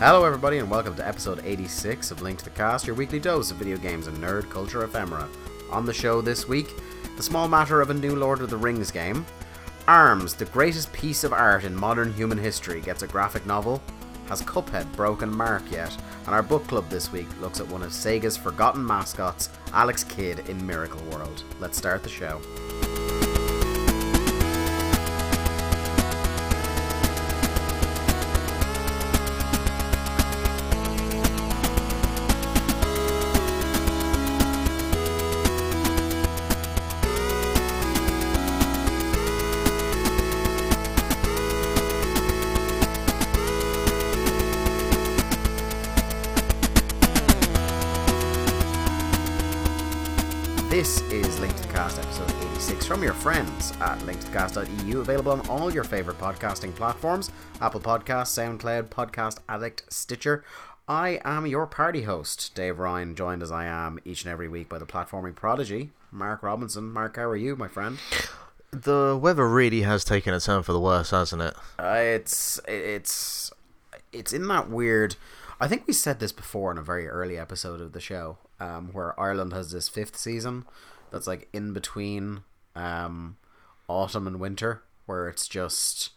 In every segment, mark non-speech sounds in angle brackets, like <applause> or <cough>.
Hello, everybody, and welcome to episode 86 of Link to the Cast, your weekly dose of video games and nerd culture ephemera. On the show this week, the small matter of a new Lord of the Rings game, Arms, the greatest piece of art in modern human history, gets a graphic novel, has Cuphead broken Mark yet, and our book club this week looks at one of Sega's forgotten mascots, Alex Kidd in Miracle World. Let's start the show. linktothecast.eu, available on all your favourite podcasting platforms Apple Podcasts, SoundCloud, Podcast Addict, Stitcher. I am your party host, Dave Ryan, joined as I am each and every week by the platforming prodigy, Mark Robinson. Mark, how are you, my friend? The weather really has taken a turn for the worse, hasn't it? Uh, it's it's it's in that weird. I think we said this before in a very early episode of the show, um, where Ireland has this fifth season that's like in between um, autumn and winter, where it's just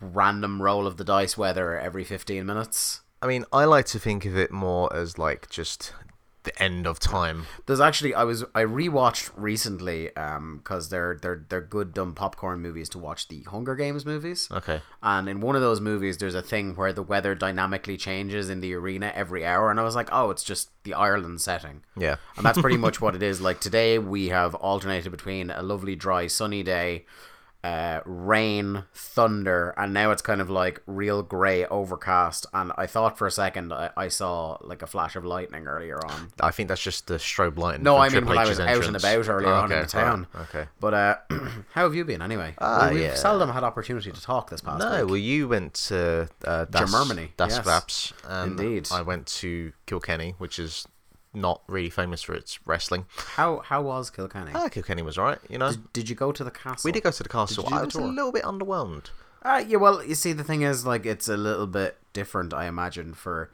random roll of the dice weather every fifteen minutes. I mean, I like to think of it more as like just the end of time. There's actually I was I rewatched recently um because they're they're they're good dumb popcorn movies to watch the Hunger Games movies. Okay. And in one of those movies, there's a thing where the weather dynamically changes in the arena every hour, and I was like, oh, it's just the Ireland setting. Yeah. And that's pretty <laughs> much what it is. Like today, we have alternated between a lovely, dry, sunny day, uh, rain, thunder, and now it's kind of like real grey, overcast. And I thought for a second I, I saw like a flash of lightning earlier on. I think that's just the strobe lighting. No, I mean when I was out and about earlier Oh, on in the town. right, Okay. But uh, <clears throat> how have you been anyway? Ah, Well, we've yeah. seldom had opportunity to talk this past No, week. well, you went to uh, Das, Germany, Das yes. Indeed. I went to Kilkenny, which is not really famous for its wrestling. How how was Kilkenny? Ah, Kilkenny was alright, you know. did, did you go to the castle? we did go to the castle. Did you do I was a little bit underwhelmed. Uh, yeah, well, you see, the thing is, like, it's a little bit different, I imagine, for.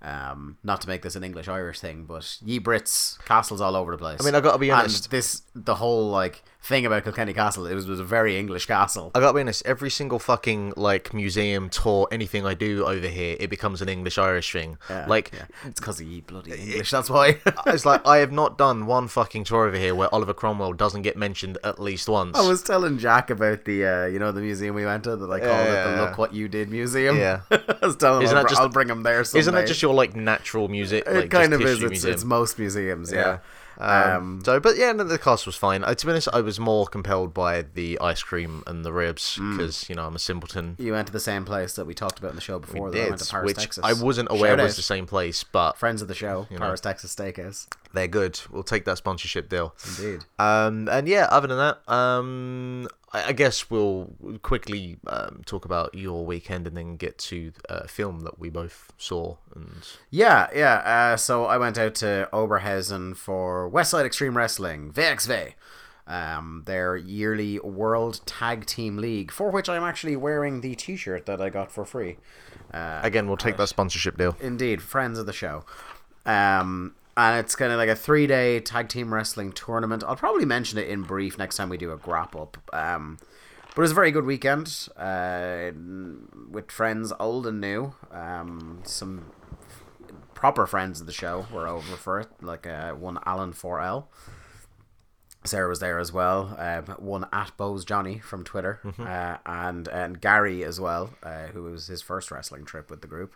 Um, not to make this an English Irish thing, but ye Brits, castles all over the place. I mean, I gotta be And honest. this the whole like thing about Kilkenny Castle. It was, was a very English castle. I gotta be honest, every single fucking like museum tour, anything I do over here, it becomes an English Irish thing. Yeah, like yeah. it's because of ye bloody English. That's why. <laughs> it's like I have not done one fucking tour over here where Oliver Cromwell doesn't get mentioned at least once. I was telling Jack about the uh, you know the museum we went to that I called it the Yeah. Look What You Did Museum. Yeah. <laughs> I was telling him Isn't I'll, that br- just- I'll bring him there. Someday. Isn't that just your like natural music? It Like, kind of is. It's, it's most museums. Yeah. Um, Um, so, but yeah, no, the cast was fine. Uh, to be honest, I was more compelled by the ice cream and the ribs Mm. because you know I'm a simpleton. You went to the same place that we talked about in the show before. that I Did, went to Paris, which Texas. I wasn't aware Shout was out. the same place, but friends of the show. Paris, Texas Steakhouse. They're good. We'll take that sponsorship deal. Indeed. Um, and yeah, other than that, um, I, I guess we'll quickly um, talk about your weekend and then get to uh, a film that we both saw. And Yeah, yeah. Uh, so I went out to Oberhausen for Westside Extreme Wrestling, VXV, um, their yearly World Tag Team League, for which I'm actually wearing the T-shirt that I got for free. Uh, again, we'll take that sponsorship deal. Indeed, friends of the show. Um, and it's kind of like a three day tag team wrestling tournament. I'll probably mention it in brief next time we do a grap up. Um, but it was a very good weekend uh, with friends old and new. Um, some proper friends of the show were over for it, like uh, one Alan 4L. Sarah was there as well. Um, one at Bose Johnny from Twitter, uh, and and Gary as well, uh, who was his first wrestling trip with the group,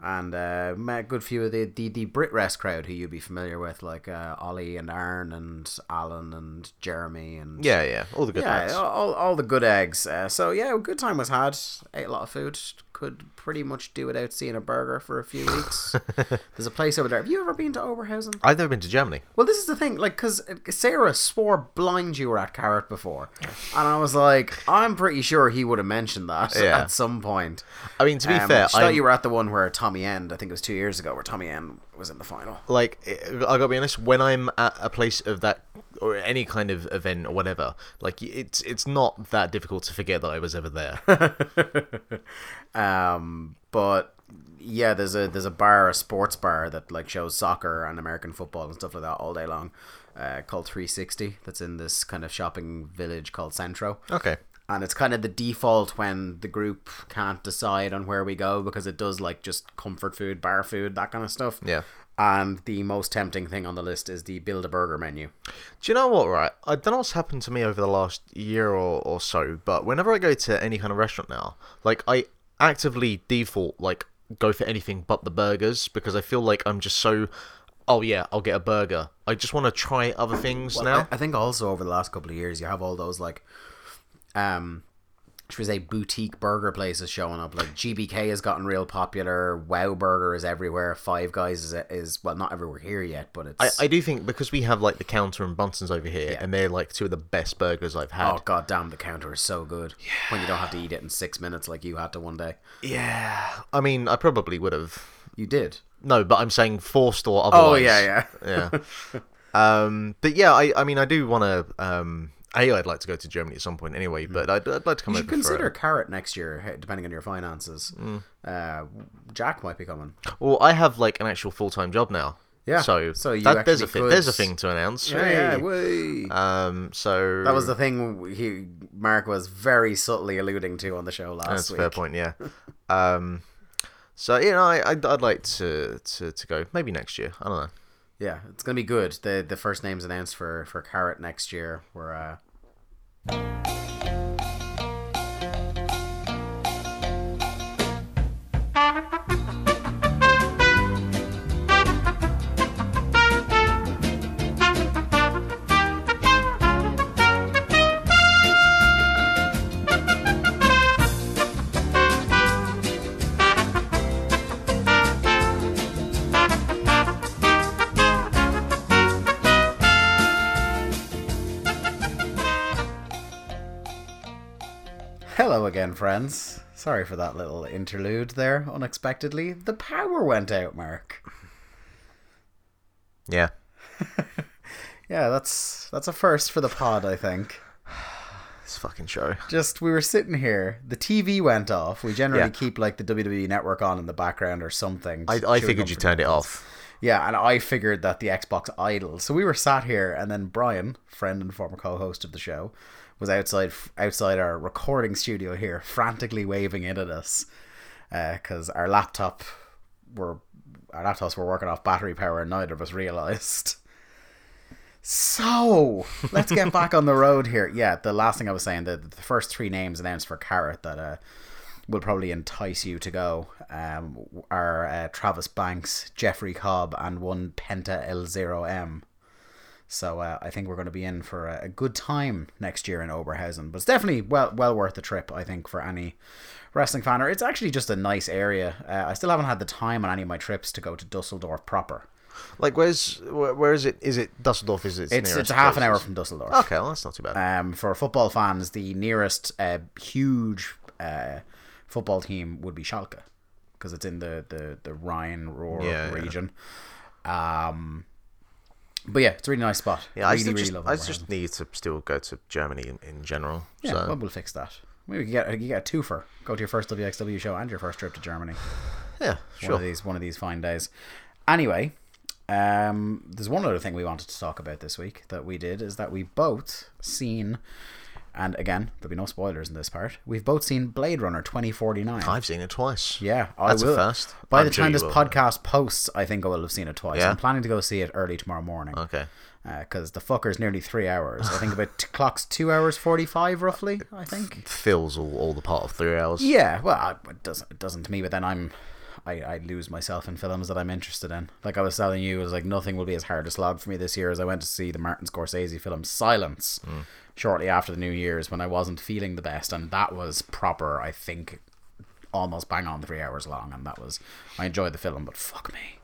and uh, met a good few of the the, the BritWres crowd who you'd be familiar with, like uh, Ollie and Aaron and Alan and Jeremy and Yeah, yeah, all the good yeah, all, all the good eggs. Uh, so yeah, a good time was had. Ate a lot of food. Could pretty much do without seeing a burger for a few weeks. <laughs> There's a place over there. Have you ever been to Oberhausen? I've never been to Germany. Well, this is the thing, like, because Sarah swore blind you were at Carat before, and I was like, I'm pretty sure he would have mentioned that Yeah. at some point. I mean, to be Um, fair, I thought you were at the one where Tommy End, I think it was two years ago, where Tommy End was in the final. like I gotta be honest, when I'm at a place of that or any kind of event or whatever, like it's it's not that difficult to forget that I was ever there. <laughs> Um, but yeah, there's a there's a bar, a sports bar that like shows soccer and American football and stuff like that all day long, uh, called 360. That's in this kind of shopping village called Centro. Okay. And it's kind of the default when the group can't decide on where we go because it does like just comfort food, bar food, that kind of stuff. Yeah. And the most tempting thing on the list is the build a burger menu. Do you know what, right? I don't know what's happened to me over the last year or, or so, but whenever I go to any kind of restaurant now, like, I actively default, like, go for anything but the burgers because I feel like I'm just so, oh yeah, I'll get a burger. I just want to try other things now. I, I think also over the last couple of years, you have all those like, um, should we say boutique burger places showing up. Like GBK has gotten real popular. Wow Burger is everywhere. Five Guys is is well not everywhere here yet, but it's I I do think because we have like the counter and Bunsen's over here, and they're like two of the best burgers I've had. oh god damn the counter is so good when you don't have to eat it in six minutes like you had to one day. Yeah, I mean, I probably would have. You did. No, but I'm saying forced or otherwise. Oh yeah, yeah. yeah. <laughs> Um, but yeah, I, I mean, I do want to. Um, a, I'd like to go to Germany at some point anyway, but I'd, I'd like to come You over should consider Carat next year, depending on your finances. Uh, Jack might be coming. Well, I have like an actual full time job now. Yeah, So, so that, there's a thing. There's a thing to announce. Yeah, Hey. Um. So That was the thing he Mark was very subtly alluding to on the show last That's week. fair point. Yeah. <laughs> um. So you know, I I'd, I'd like to, to to go maybe next year. I don't know. Yeah, it's gonna be good. The the first names announced for for Carat next year were. Uh, Hello friends. Sorry for that little interlude there. Unexpectedly, the power went out, Mark. Yeah. <laughs> Yeah, that's that's a first for the pod, I think. <sighs> This fucking show. Just we were sitting here, the TV went off. We generally Yeah. keep like the WWE network on in the background or something. I, I figured you turned it off. Yeah, and I figured that the Xbox idle. So we were sat here, and then Brian, friend and former co-host of the show, was outside outside our recording studio here, frantically waving in at us because our laptop were our laptops were working off battery power, and neither of us realized. So let's get back on the road here. Yeah, the last thing I was saying, the, the first three names announced for Carat that uh, will probably entice you to go um, are uh, Travis Banks, Jeffrey Cobb, and one Penta L0M. So uh, I think we're going to be in for a, good time next year in Oberhausen. But it's definitely well well worth the trip, I think, for any wrestling fan. Or it's actually just a nice area. Uh, I still haven't had the time on any of my trips to go to Dusseldorf proper. Like, where's where, where is it? Is it Dusseldorf? Is it? It's it's half an hour from Dusseldorf. Okay, well that's not too bad. Um, for football fans, the nearest uh, huge uh, football team would be Schalke because it's in the the the Rhine Ruhr Yeah, yeah. region. Um, but yeah, it's a really nice spot. yeah, I really, still really just love I just need to still go to Germany in, in general. Yeah, so well, we'll fix that. Maybe you get you get a twofer. Go to your first WXW show and your first trip to Germany. <sighs> yeah, sure. One of these one of these fine days. Anyway, um, there's one other thing we wanted to talk about this week that we did is that we both seen, and again there'll be no spoilers in this part. We've both seen Blade Runner 2049. I've seen it twice. yeah, I That's a will. first. By I'm the sure time you this will. podcast posts, I think I will have seen it twice. Yeah? I'm planning to go see it early tomorrow morning Okay. Uh, because the fucker's nearly three hours. I think about t- clocks two hours forty five roughly. I think. It fills all, all the part of three hours. Yeah, well, it doesn't it doesn't to me, but then I'm I, I lose myself in films that I'm interested in. Like I was telling you, it was like nothing will be as hard a slog for me this year as I went to see the Martin Scorsese film Silence shortly after the New Year's when I wasn't feeling the best, and that was proper. I think almost bang on three hours long, and that was I enjoyed the film, but fuck me.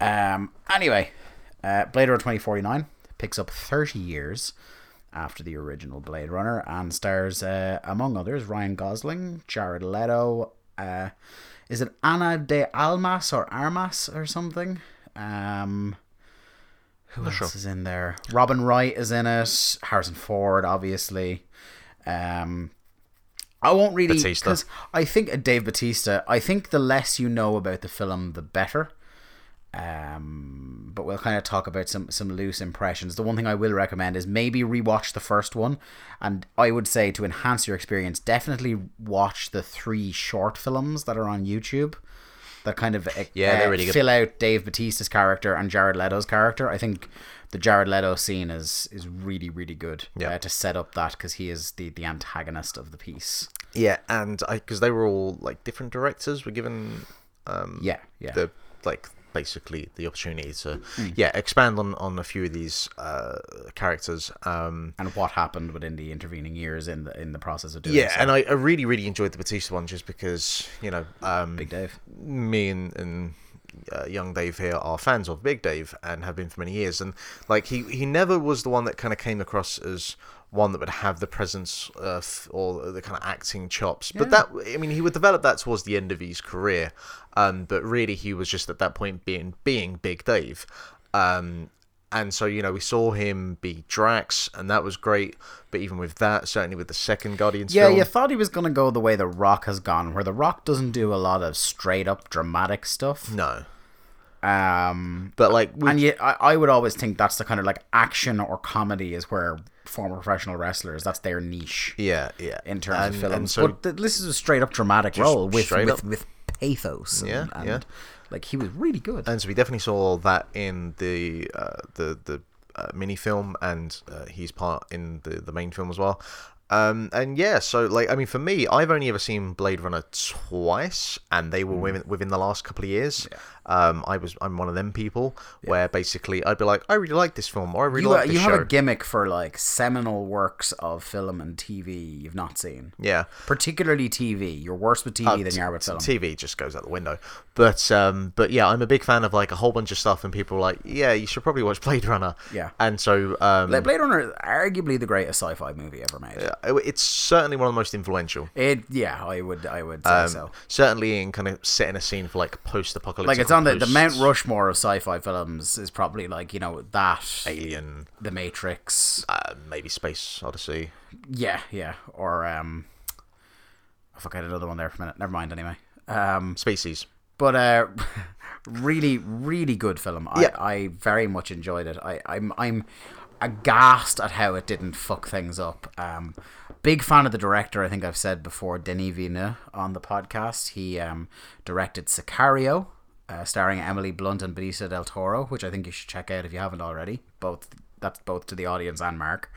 Um. Anyway, uh, Blade Runner twenty forty nine picks up thirty years after the original Blade Runner and stars, uh, among others, Ryan Gosling, Jared Leto. Uh, is it Ana de Almas or Armas or something? Um, who else sure. is in there? Robin Wright is in it. Harrison Ford, obviously. Um, I won't really because I think uh, Dave Batista. I think the less you know about the film, the better. Um, but we'll kind of talk about some some loose impressions. The one thing I will recommend is maybe rewatch the first one, and I would say to enhance your experience, definitely watch the three short films that are on YouTube. That kind of uh, Yeah, they're really good. fill out Dave Batista's character and Jared Leto's character. I think the Jared Leto scene is is really really good Yeah. uh, to set up that because he is the the antagonist of the piece. Yeah, and I because they were all like different directors were given um Yeah, yeah. the like basically the opportunity to yeah expand on on a few of these uh characters um and what happened within the intervening years in the in the process of doing yeah so. and I, I really really enjoyed the Batista one just because you know um Big Dave. me and, and uh, young Dave here are fans of Big Dave and have been for many years. And like he, he never was the one that kind of came across as one that would have the presence uh, f- or the kind of acting chops. But that I mean, he would develop that towards the end of his career. Um, but really, he was just at that point being being Big Dave. Um, and so you know we saw him be Drax, and that was great. But even with that, certainly with the second Guardians Yeah, film, you thought he was going to go the way The Rock has gone, where The Rock doesn't do a lot of straight up dramatic stuff. no. Um, But like, we, and yet, I, I would always think that's the kind of like action or comedy is where former professional wrestlers that's their niche yeah, yeah, in terms and, of films. So but th- this is a straight up dramatic role with with, up. with pathos. And, Yeah, and yeah. like he was really good. and so we definitely saw that in the uh, the the uh, mini film, and uh, he's part in the the main film as well. Um, and yeah, so like I mean, for me, I've only ever seen Blade Runner twice, and they were within, within the last couple of years. Um, I was I'm one of them people where basically I'd be like, I really like this film, or I really you, like uh, this you show. have a gimmick for like seminal works of film and TV you've not seen. yeah, Particularly TV. You're worse with TV than you are with film. TV just goes out the window. But um, but yeah, I'm a big fan of like a whole bunch of stuff, and people are like, yeah, you should probably watch Blade Runner. Yeah. and so um, Blade Runner is arguably the greatest sci-fi movie ever made. Uh, it's certainly one of the most influential. It yeah, I would I would say Um, so. Certainly in kind of setting a scene for like post-apocalyptic. Like it's on the, the Mount Rushmore of sci-fi films is probably like you know that Alien, The Matrix, uh, maybe Space Odyssey. yeah yeah, or um, I forgot another one there for a minute. Never mind. Anyway, um, Species. But uh, <laughs> really really good film. I, Yeah. I very much enjoyed it. I I'm I'm aghast at how it didn't fuck things up. Um, big fan of the director. I think I've said before, Denis Villeneuve on the podcast. He um directed Sicario. Uh, starring Emily Blunt and Benicio del Toro, which I think you should check out if you haven't already. Both that's both to the audience and Mark,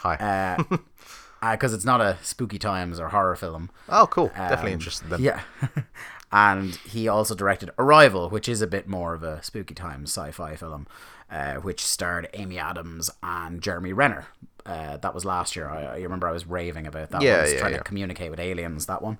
Hi. <laughs> because it's not a spooky times or horror film. oh, cool. Definitely Um, interested then. Yeah. <laughs> and he also directed Arrival, which is a bit more of a spooky times sci-fi film, uh, which starred Amy Adams and Jeremy Renner. Uh, that was last year. I, I remember I was raving about that. Yeah, one. I was yeah, trying yeah. to communicate with aliens. That one.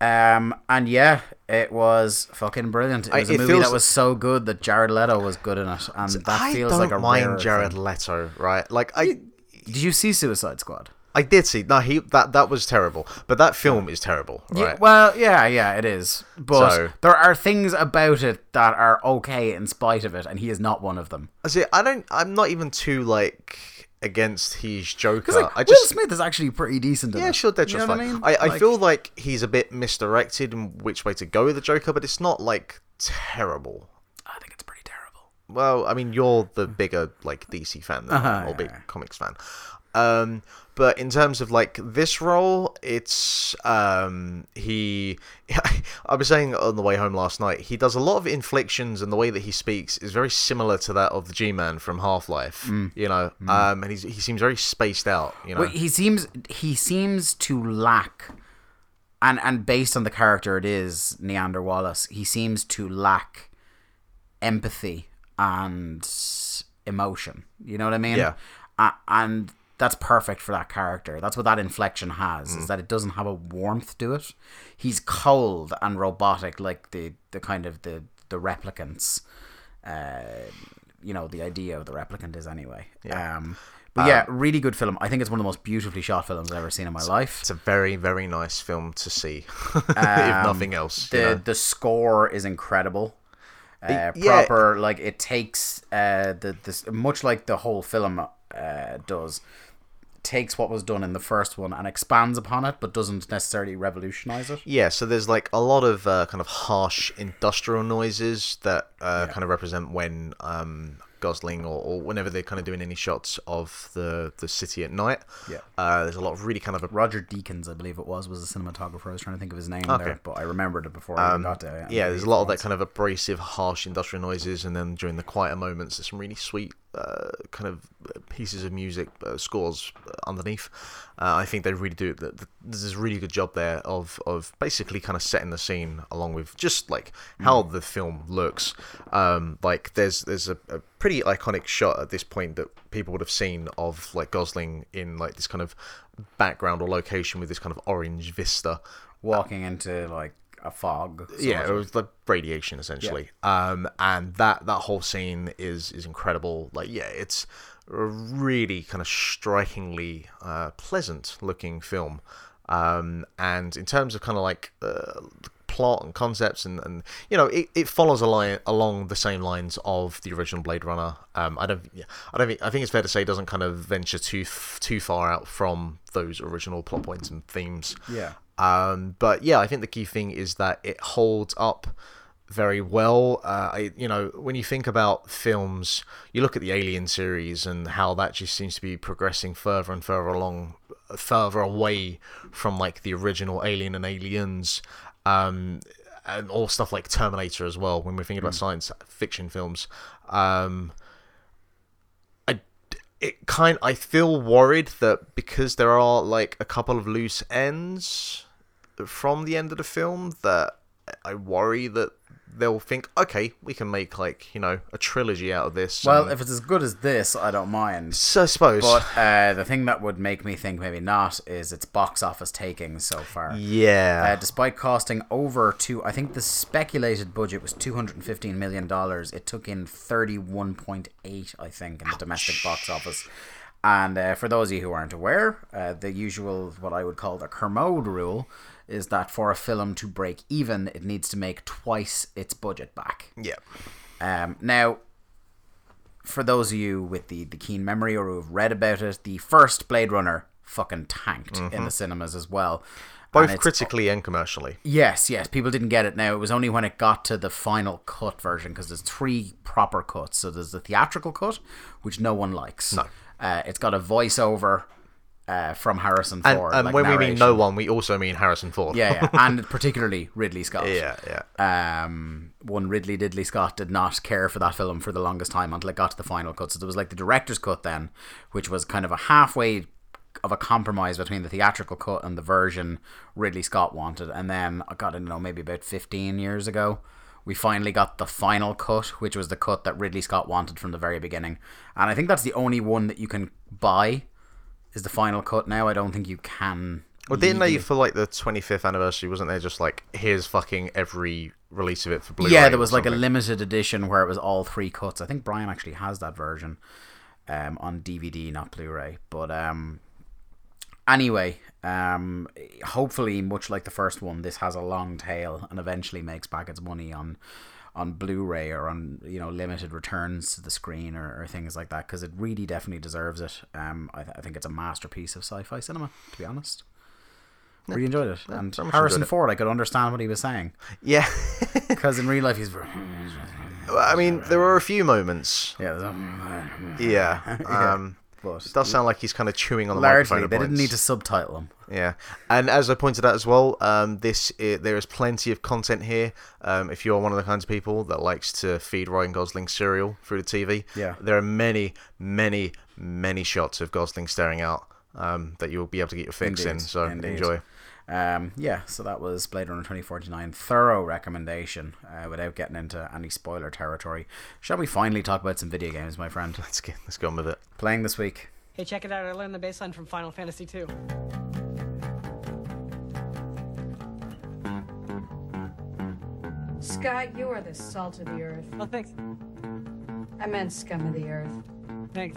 Um, and yeah, it was fucking brilliant. It I- was a movie that was so good that Jared Leto was good in it, and that I feels like a mind Jared thing. Leto, right? Like I, Did you see Suicide Squad? I did see. No, he that that was terrible. But that film is terrible, Yeah, well, yeah, yeah, it is. But So- there are things about it that are okay in spite of it, and he is not one of them. I see. I don't. I'm not even too like against his Joker. Like, I Will just Smith is actually pretty decent. Yeah, sure, that's You know fine. what I, I, Like- feel like he's a bit misdirected in which way to go with the Joker, but it's not like terrible. I think it's pretty terrible. Well, I mean, you're the bigger like DC fan than I Uh-huh, or yeah, big yeah. comics fan. Um, but in terms of like this role, it's um he. <laughs> I was saying on the way home last night, he does a lot of inflections, and the way that he speaks is very similar to that of the G-Man from Half Life. You know, um, and he's, he seems very spaced out. You know, he seems he seems to lack, and and based on the character it is Niander Wallace, he seems to lack empathy and emotion. You know what I mean? Yeah. A- and that's perfect for that character. That's what that inflection has. Mm. Is that it doesn't have a warmth to it. He's cold and robotic, like the the kind of the the replicants. Uh, you know the idea of the replicant is anyway. Um, but yeah, really good film. I think it's one of the most beautifully shot films I've ever seen in my life. It's a very, very nice film to see, <laughs> if nothing else. The you know? the score is incredible. Uh, yeah. proper like it takes uh the this much like the whole film uh does takes what was done in the first one and expands upon it, but doesn't necessarily revolutionize it. Yeah, so there's like a lot of uh, kind of harsh industrial noises that uh, kind of represent when um, Gosling or, or whenever they're kind of doing any shots of the the city at night. Yeah. Uh, there's a lot of really kind of a Roger Deakins, I believe it was, was the cinematographer. I was trying to think of his name Okay. there, but I remembered it before I got to it. yeah, there's a lot of that kind of abrasive, harsh industrial noises, and then during the quieter moments, there's some really sweet uh, kind of pieces of music, uh, scores underneath. Uh, I think they really do. th- th- There's a really good job there of of basically kind of setting the scene along with just like how the film looks. Um, like there's there's a, a pretty iconic shot at this point that people would have seen of like Gosling in like this kind of background or location with this kind of orange vista walking into like a fog. yeah, it was like radiation essentially. Um, and that that whole scene is is incredible. Like, yeah, it's a really kind of strikingly uh, pleasant looking film. Um, and in terms of kind of like uh, plot and concepts and, and you know it, it follows a line along the same lines of the original Blade Runner. Um, I don't yeah, I don't think I think it's fair to say it doesn't kind of venture too too far out from those original plot points and themes. Yeah. Um, but yeah, I think the key thing is that it holds up very well. Uh, I, you know, when you think about films, you look at the Alien series and how that just seems to be progressing further and further along, further away from like the original Alien and Aliens. Um, and all stuff like Terminator as well. When we're thinking about science fiction films, um, I it kind I feel worried that because there are like a couple of loose ends from the end of the film that I worry that they'll think okay we can make like you know a trilogy out of this Well, and- if it's as good as this, I don't mind. so I suppose But uh, the thing that would make me think maybe not is its box office takings so far. yeah Uh, despite costing over two, I think the speculated budget was two hundred and fifteen million dollars. It took in thirty one point eight, I think, in the domestic box office. And uh, for those of you who aren't aware, uh, the usual what I would call the Kermode rule is that for a film to break even, it needs to make twice its budget back. yeah Um, now, for those of you with the, the keen memory or who have read about it, the first Blade Runner fucking tanked in the cinemas as well. Both critically and commercially Yes, yes. People didn't get it now. It was only when it got to the final cut version because there's three proper cuts. So there's the theatrical cut, which no one likes. No. Uh, it's got a voiceover uh, from Harrison Ford. and like when we mean no one we also mean Harrison Ford Yeah, yeah. <laughs> and particularly Ridley Scott. yeah yeah Um, one Ridley Diddley Scott did not care for that film for the longest time until it got to the final cut. So there was like the director's cut then, which was kind of a halfway of a compromise between the theatrical cut and the version Ridley Scott wanted. And then I got to know maybe about fifteen years ago, we finally got the final cut, which was the cut that Ridley Scott wanted from the very beginning. And I think that's the only one that you can buy. Is the final cut now? I don't think you can. well didn't they for like the 25th anniversary wasn't there just like here's fucking every release of it for Blu-ray Yeah, there was like a limited edition where it was all three cuts. I think Brian actually has that version um, on DVD, not Blu-ray. But um, anyway, um, hopefully, much like the first one, this has a long tail and eventually makes back its money on on Blu-ray or on you know limited returns to the screen or, or things like that because it really definitely deserves it. Um, I, th- I think it's a masterpiece of sci-fi cinema. To be honest. Really enjoyed it, and Harrison it. Ford. I could understand what he was saying yeah <laughs> <laughs> because in real life he's I mean there were a few moments Yeah, a- yeah <laughs> um but It does sound like he's kind of chewing on the largely microphone. they didn't need to subtitle him. Yeah, and as I pointed out as well, um, this there is plenty of content here. Um, if you're one of the kinds of people that likes to feed Ryan Gosling cereal through the TV, Yeah. there are many, many, many shots of Gosling staring out um, that you'll be able to get your fix in. So indeed. enjoy. Um, yeah, so that was Blade Runner 2049. Thorough recommendation uh, without getting into any spoiler territory. Shall we finally talk about some video games, my friend? Let's get let's go on with it. Playing this week. Hey, check it out. I learned the baseline from Final Fantasy II. Scott, you are the salt of the earth. Oh, thanks. I meant scum of the earth. Thanks.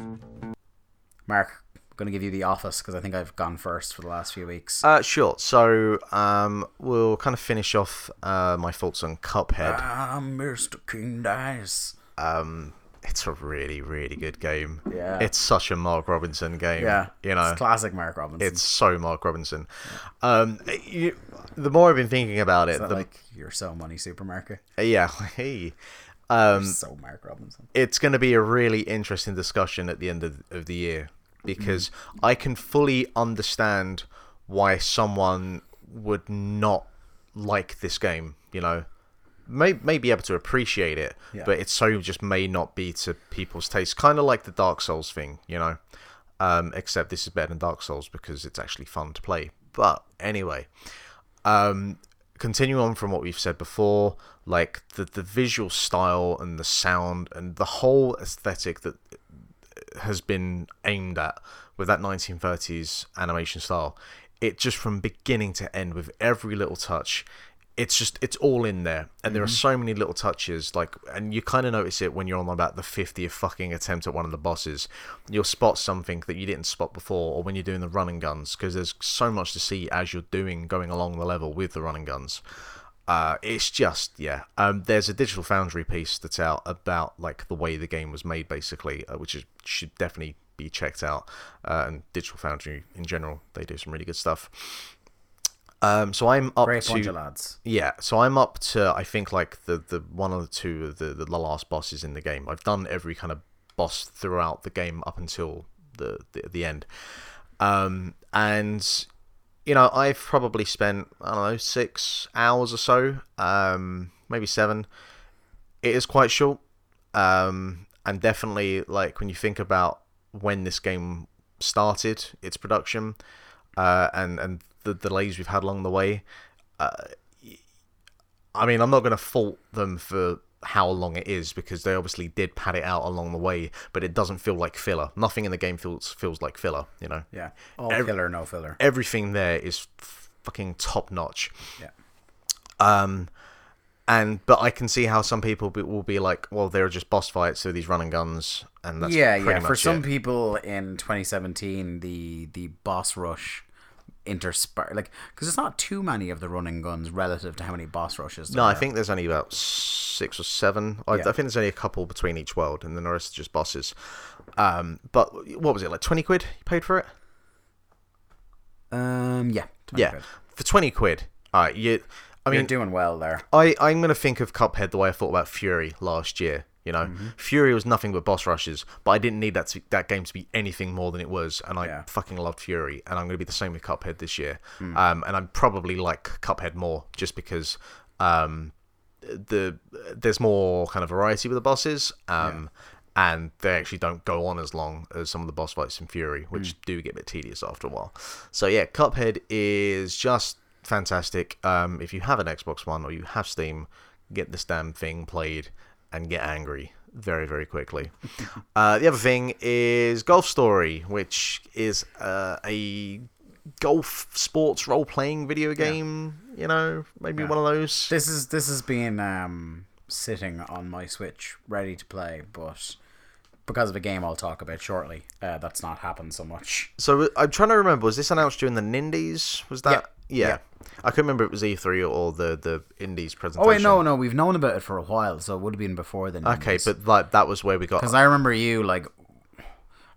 Mark, I'm going to give you the office because I think I've gone first for the last few weeks. Uh, sure. So um, we'll kind of finish off uh, my thoughts on Cuphead. Ah, Mr. King Dice. Um, it's a really really good game. Yeah. it's such a Mark Robinson game. Yeah, you know, it's classic Mark Robinson. it's so Mark Robinson. Um, you, the more I've been thinking about it, the like your so money supermarket. yeah, <laughs> hey, um, so Mark Robinson. it's going to be a really interesting discussion at the end of, of the year because I can fully understand why someone would not like this game. You know, may may be able to appreciate it, Yeah. but it so just may not be to people's taste. Kind of like the Dark Souls thing, you know. Um, except this is better than Dark Souls because it's actually fun to play. But anyway, um, continuing on from what we've said before, like the the visual style and the sound and the whole aesthetic that has been aimed at with that 1930s animation style, it just from beginning to end with every little touch. It's just it's all in there, and there are mm-hmm. so many little touches. Like, and you kind of notice it when you're on about the 50th fucking attempt at one of the bosses. You'll spot something that you didn't spot before, or when you're doing the running guns, because there's so much to see as you're doing going along the level with the running guns. Uh, it's just yeah. Um, there's a digital foundry piece that's out about like the way the game was made, basically, uh, which is, should definitely be checked out. Uh, and digital foundry in general, they do some really good stuff. Um, so I'm up Great to lads. yeah, so I'm up to I think like the the one or the two of the the last bosses in the game. I've done every kind of boss throughout the game up until the the, the end. Um and you know, I've probably spent I don't know, 6 hours or so, um maybe 7. It is quite short. Um and definitely like when you think about when this game started its production uh, and and the delays we've had along the way. Uh, I mean, I'm not going to fault them for how long it is because they obviously did pad it out along the way, but it doesn't feel like filler. Nothing in the game feels feels like filler. You know, Yeah. All Every- killer, no filler. everything there is fucking top notch. Yeah. Um, and but I can see how some people be, will be like, well, they're just boss fights, so these running guns, and that's yeah, yeah. For some it. people in 2017, the the boss rush interspar like because it's not too many of the running guns relative to how many boss rushes. there No, I are. think there's only about six or seven. I, I think there's only a couple between each world, and then the rest are just bosses. Um, but what was it like? Twenty quid you paid for it? Um, yeah, 20 Yeah, quid. for twenty quid. All right, you. I You're mean, doing well there. I I'm gonna think of Cuphead the way I thought about Furi last year. You know, Mm-hmm. Furi was nothing but boss rushes, but I didn't need that to, that game to be anything more than it was, and I Yeah. fucking loved Furi, and I'm gonna be the same with Cuphead this year. Mm. Um, and I'm probably like Cuphead more just because um, the there's more kind of variety with the bosses. Um, and they actually don't go on as long as some of the boss fights in Furi, which Hmm. do get a bit tedious after a while. So yeah, Cuphead is just fantastic. Um, if you have an Xbox One or you have Steam, get this damn thing played and get angry very very quickly. <laughs> uh, the other thing is Golf Story, which is uh, a golf sports role playing video game. You know, maybe Yeah. one of those. This is this has been um sitting on my Switch, ready to play, but because of a game I'll talk about shortly, uh, that's not happened so much. So I'm trying to remember. Was this announced during the Nindies? Was that? Yeah. Yeah. I couldn't remember if it was E3 or the the Indies presentation. Oh wait, no, no, we've known about it for a while, so it would have been before then. Okay, but like that was where we got. because I remember you like,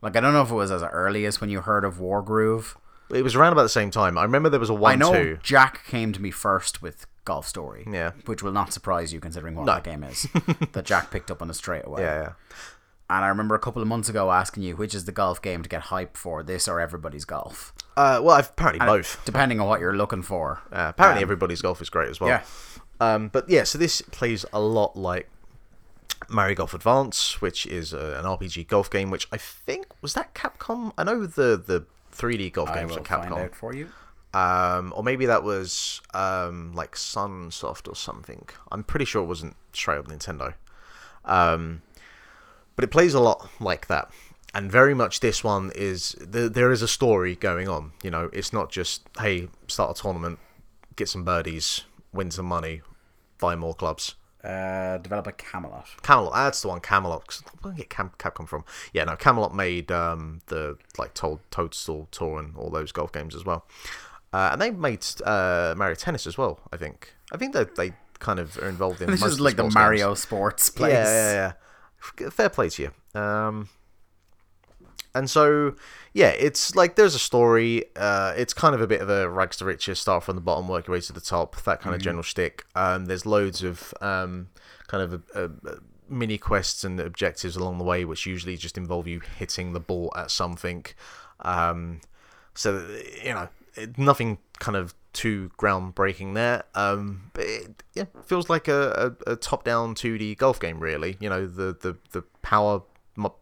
like I don't know if it was as early as when you heard of Wargroove. It was around about the same time. I remember there was a one I know two. Jack came to me first with Golf Story. Yeah. which will not surprise you considering what No. that game is. that Jack picked up on it straight <laughs> away. Yeah, yeah. And I remember a couple of months ago asking you which is the golf game to get hype for, this or everybody's golf. Uh, well, apparently And both. depending on what you're looking for. Uh, apparently, Um, everybody's golf is great as well. Yeah. Um, but yeah, so this plays a lot like Mario Golf Advance, which is uh, an RPG golf game. Which I think was that Capcom. I know the the 3D golf games are find Capcom. out for you. um, or maybe that was um, like Sunsoft or something. I'm pretty sure it wasn't straight up Nintendo. Um, but it plays a lot like that, and very much this one is the, there is a story going on. You know, it's not just hey, start a tournament, get some birdies, win some money, buy more clubs. Uh, developer Camelot. Camelot, that's the one. Camelot. Where did I get Cam- Capcom from? Yeah, no. Camelot made um, the like Toad, Toadstool Tour and all those golf games as well, uh, and they made uh, Mario Tennis as well. I think. I think that they kind of are involved in. <laughs> This is like the sports Mario games. Sports place. Yeah, yeah, yeah. Fair play to you. Um, and so, yeah, it's like there's a story. Uh, it's kind of a bit of a rags to riches, start from the bottom, work your way to the top, that kind of general shtick. Um, there's loads of um, kind of a, a, a mini quests and objectives along the way, which usually just involve you hitting the ball at something. Um, so you know, nothing kind of too groundbreaking there. Um, but it yeah, feels like a, a, a top-down 2D golf game, really. You know, the the the power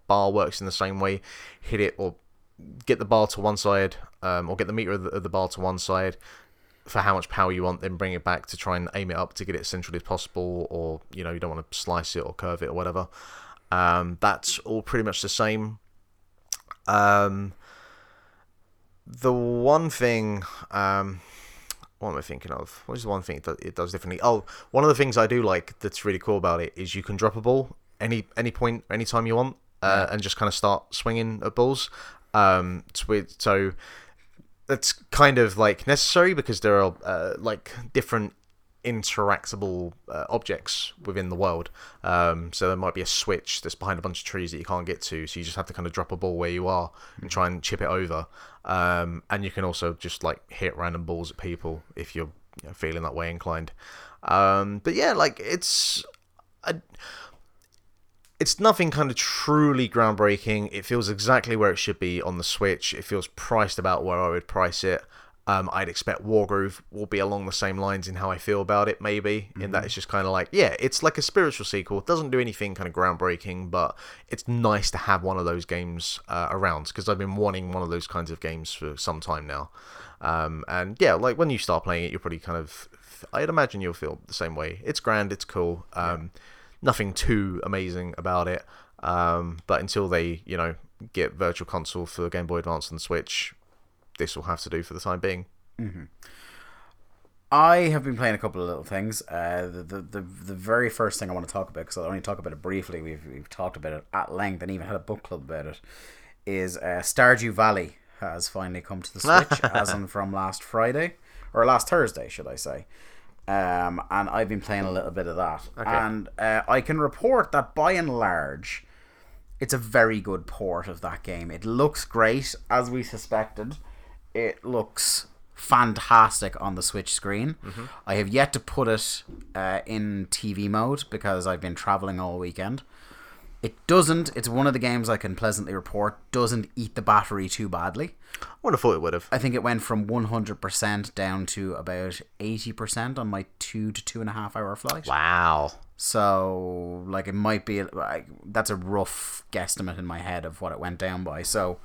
bar works in the same way. Hit it or get the bar to one side, um, or get the meter of the, of the bar to one side for how much power you want, then bring it back to try and aim it up to get it as centrally as possible, or you know you don't want to slice it or curve it or whatever. Um, that's all pretty much the same. Um, the one thing, um, what am I thinking of? What is the one thing that it does differently? Oh, one of the things I do like that's really cool about it is you can drop a ball any any point, anytime you want, uh, and just kind of start swinging at balls. Um, so that's kind of like necessary because there are uh, like different interactable uh, objects within the world. Um, so there might be a switch that's behind a bunch of trees that you can't get to, so you just have to kind of drop a ball where you are and try and chip it over. Um, and you can also just like hit random balls at people if you're you know, feeling that way inclined. Um, but yeah, like it's. I, it's nothing kind of truly groundbreaking. It feels exactly where it should be on the Switch. It feels priced about where I would price it. Um, I'd expect Wargroove will be along the same lines in how I feel about it, maybe. In that it's just kind of like, yeah, it's like a spiritual sequel. It doesn't do anything kind of groundbreaking, but it's nice to have one of those games uh, around because I've been wanting one of those kinds of games for some time now. Um, and yeah, like when you start playing it, you're probably kind of, I'd imagine you'll feel the same way. It's grand, it's cool. Um, Nothing too amazing about it. Um, but until they, you know, get Virtual Console for Game Boy Advance and Switch, this will have to do for the time being. I have been playing a couple of little things. Uh, the, the, the, the very first thing I want to talk about, because I'll only talk about it briefly, we've, we've talked about it at length and even had a book club about it, is uh, Stardew Valley has finally come to the Switch, <laughs> as in from last Friday, or last Thursday, should I say. Um, and I've been playing a little bit of that. And uh, I can report that by and large, it's a very good port of that game. It looks great, as we suspected. It looks fantastic on the Switch screen. I have yet to put it uh, in TV mode because I've been traveling all weekend. It doesn't, it's one of the games I can pleasantly report, doesn't eat the battery too badly. I would have thought it would have. I think it went from 100% down to about 80% on my two to two and a half hour flight. Wow. So, like, it might be like that's a rough guesstimate in my head of what it went down by. So,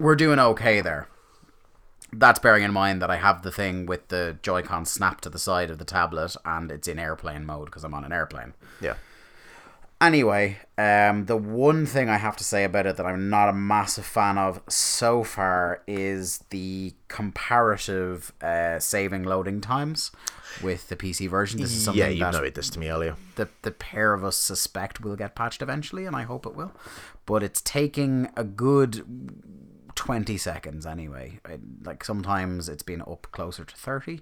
we're doing okay there. That's bearing in mind that I have the thing with the Joy-Con snapped to the side of the tablet and it's in airplane mode because I'm on an airplane. Yeah. Anyway, um, the one thing I have to say about it that I'm not a massive fan of so far is the comparative uh, saving loading times with the PC version. This is something Yeah, you noted this to me earlier. the the pair of us suspect will get patched eventually, and I hope it will. But it's taking a good twenty seconds anyway. I, like sometimes it's been up closer to thirty,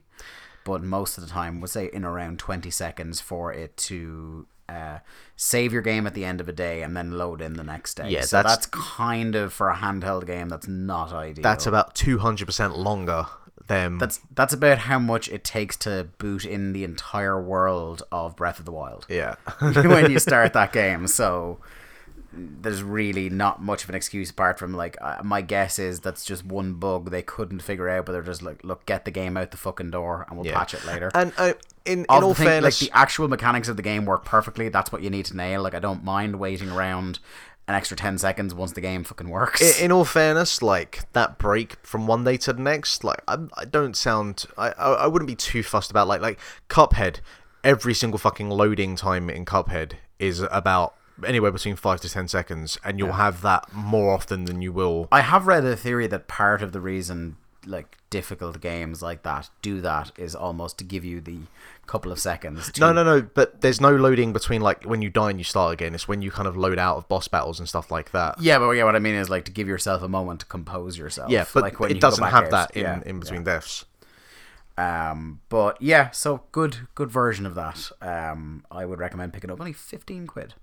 but most of the time, we'll say in around twenty seconds for it to. Uh, save your game at the end of a day and then load in the next day. Yeah, so that's- that's, kind of for a handheld game. That's not ideal. That's about 200% longer than. that's that's about how much it takes to boot in the entire world of Breath of the Wild. Yeah. <laughs> when you <laughs> start that game. So there's really not much of an excuse apart from like uh, my guess is that's just one bug they couldn't figure out, but they're just like, look, get the game out the fucking door and we'll Yeah. patch it later. and uh, in, in all thing- fairness. like the actual mechanics of the game work perfectly. That's what you need to nail. Like I don't mind waiting around an extra ten seconds once the game fucking works. in, in all fairness, like that break from one day to the next, like I, I don't sound, I, I, I wouldn't be too fussed about like like Cuphead. Every single fucking loading time in Cuphead is about anywhere between five to ten seconds, and you'll have that more often than you will. I have read a theory that part of the reason like difficult games like that do that is almost to give you the couple of seconds. To, No, no, no. But there's no loading between like when you die and you start again. It's when you kind of load out of boss battles and stuff like that. Yeah, but yeah, what I mean is like to give yourself a moment to compose yourself. Yeah, but like when it doesn't have out. that in, Yeah, in between yeah. deaths. Um, but yeah, so good, good version of that. Um, I would recommend picking up only fifteen quid.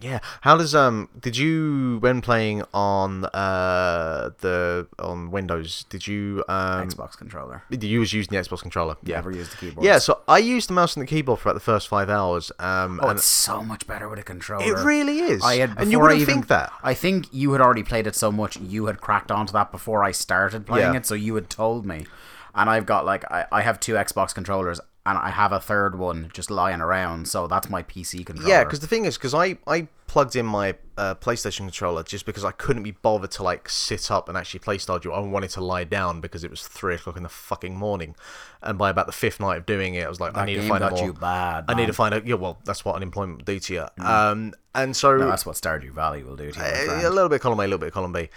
Yeah. How does um? Did you when playing on uh the on Windows? Did you um? Xbox controller. Did you was using the Xbox controller. Yeah. Never used the keyboard. Yeah. So I used the mouse and the keyboard for about the first five hours. Um. Oh, and it's so much better with a controller. it really is. I had and you wouldn't even- think that. I think you had already played it so much you had cracked onto that before I started playing Yeah. it, so you had told me. And I've got like I, I have two Xbox controllers and I have a third one just lying around, so that's my PC controller. Yeah, because the thing is, because I, I plugged in my uh, PlayStation controller just because I couldn't be bothered to like sit up and actually play Stardew. I wanted to lie down because it was three o'clock in the fucking morning, and by about the fifth night of doing it, I was like, I That need to find out more. you bad, I need to find out. Yeah, well, that's what unemployment will do to you. Um, and so No, that's what Stardew Valley will do to you. uh, a little bit of column A, a little bit of column B.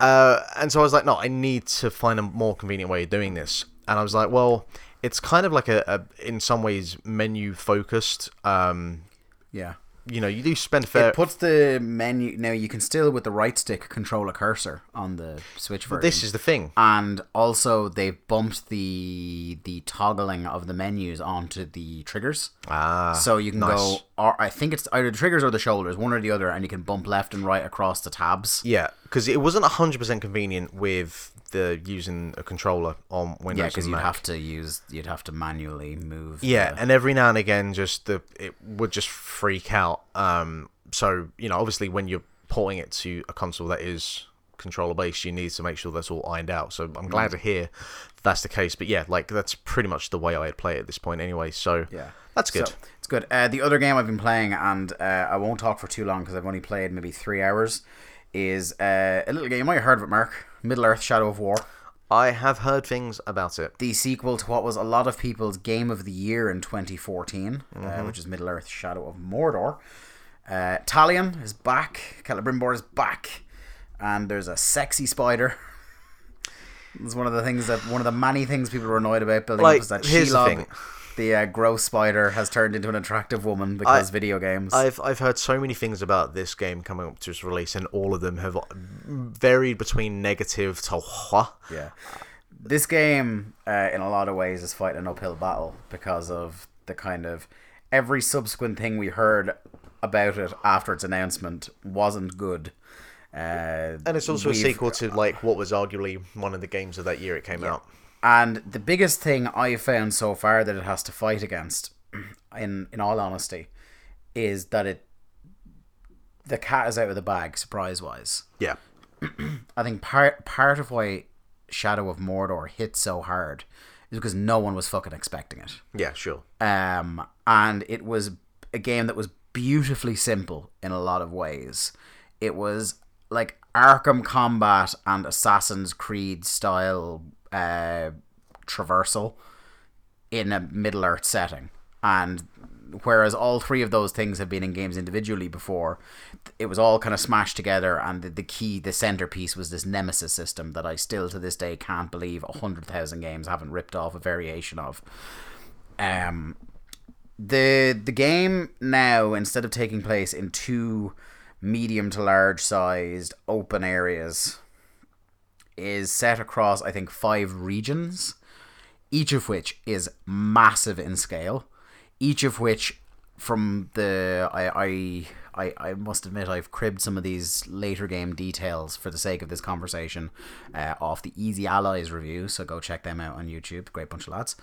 Uh, and so I was like, no, I need to find a more convenient way of doing this. And I was like, well, it's kind of like a, a in some ways menu focused. Um, yeah. you know, you do spend a fair. It puts the menu now. You can still with the right stick control a cursor on the Switch version. this is the thing. and also they've bumped the the toggling of the menus onto the triggers. Ah, so you can nice. go, or I think it's either the triggers or the shoulders, one or the other, and you can bump left and right across the tabs. Yeah, because it wasn't hundred percent convenient with the using a controller on Windows. Yeah, because you'd Mac. have to use, you'd have to manually move. Yeah, the- and every now and again, just the it would just freak out. Um, so you know, obviously, when you're porting it to a console that is controller based, you need to make sure that's all ironed out. So I'm Mm. glad to hear that's the case. But yeah, like that's pretty much the way I play it at this point, anyway. So yeah, that's good. So, it's good. Uh, the other game I've been playing, and uh, I won't talk for too long because I've only played maybe three hours, is uh, a little game you might have heard of it, Mark. Middle Earth: Shadow of War. I have heard things about it. the sequel to what was a lot of people's game of the year in 2014, Mm-hmm. uh, which is Middle Earth: Shadow of Mordor. Uh, Talion is back. Celebrimbor is back, and there's a sexy spider. <laughs> It's one of the things that one of the many things people were annoyed about building Like, up is that here's Shelob. The uh, gross spider, has turned into an attractive woman because I- video games. I've I've heard so many things about this game coming up to its release, and all of them have varied between negative to wha. Yeah. This game, uh, in a lot of ways, is fighting an uphill battle because of the kind of every subsequent thing we heard about it after its announcement wasn't good. Uh, And it's also a sequel to like what was arguably one of the games of that year it came out. And the biggest thing I've found so far that it has to fight against, <clears throat> in in all honesty, is that it the cat is out of the bag surprise wise. Yeah. <clears throat> I think part part of why Shadow of Mordor hit so hard is because no one was fucking expecting it. Yeah, sure. Um, and it was a game that was beautifully simple in a lot of ways. It was like Arkham Combat and Assassin's Creed style uh, traversal in a Middle Earth setting. And whereas all three of those things have been in games individually before, it was all kind of smashed together. And the, the key, the centerpiece was this Nemesis system that I still to this day can't believe 100,000 games haven't ripped off a variation of. Um, the the game now instead of taking place in two medium to large sized open areas is set across I think five regions each of which is massive in scale. Each of which from the I I I, I must admit I've cribbed some of these later game details for the sake of this conversation uh, off the Easy Allies review so go check them out on YouTube. Great bunch of lads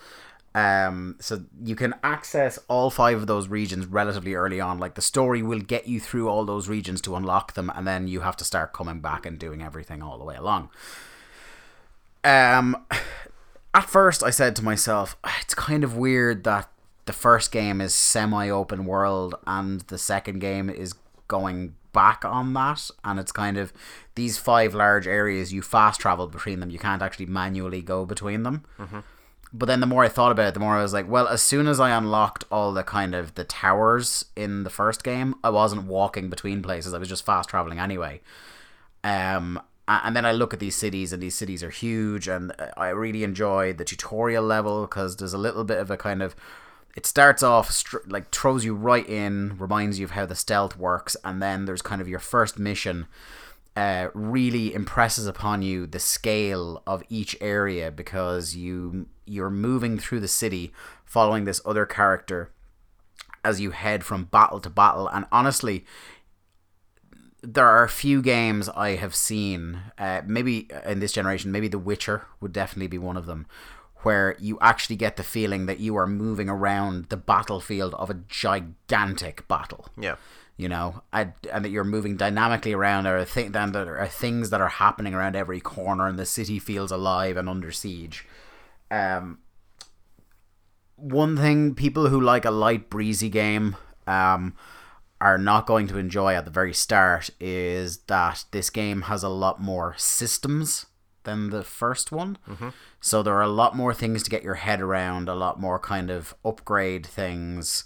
um, so you can access all five of those regions relatively early on. Like the story will get you through all those regions to unlock them, and then you have to start coming back and doing everything all the way along. Um, at first, I said to myself, "Ah, it's kind of weird that the first game is semi-open world and the second game is going back on that, and it's kind of these five large areas you fast travel between them. You can't actually manually go between them." But then the more I thought about it, the more I was like, well, as soon as I unlocked all the kind of the towers in the first game, I wasn't walking between places. I was just fast traveling anyway. Um, and then I look at these cities, and these cities are huge, and I really enjoyed the tutorial level because there's a little bit of a kind of. It starts off str- like throws you right in, reminds you of how the stealth works, and then there's kind of your first mission uh, really impresses upon you the scale of each area because you you're moving through the city following this other character as you head from battle to battle and honestly there are a few games I have seen, uh, maybe in this generation, maybe The Witcher would definitely be one of them, where you actually get the feeling that you are moving around the battlefield of a gigantic battle. Yeah. You know, and, and that you're moving dynamically around. There are, th- then there are things that are happening around every corner, and the city feels alive and under siege. Um, one thing people who like a light, breezy game um, are not going to enjoy at the very start is that this game has a lot more systems than the first one. Mm-hmm. So there are a lot more things to get your head around, a lot more kind of upgrade things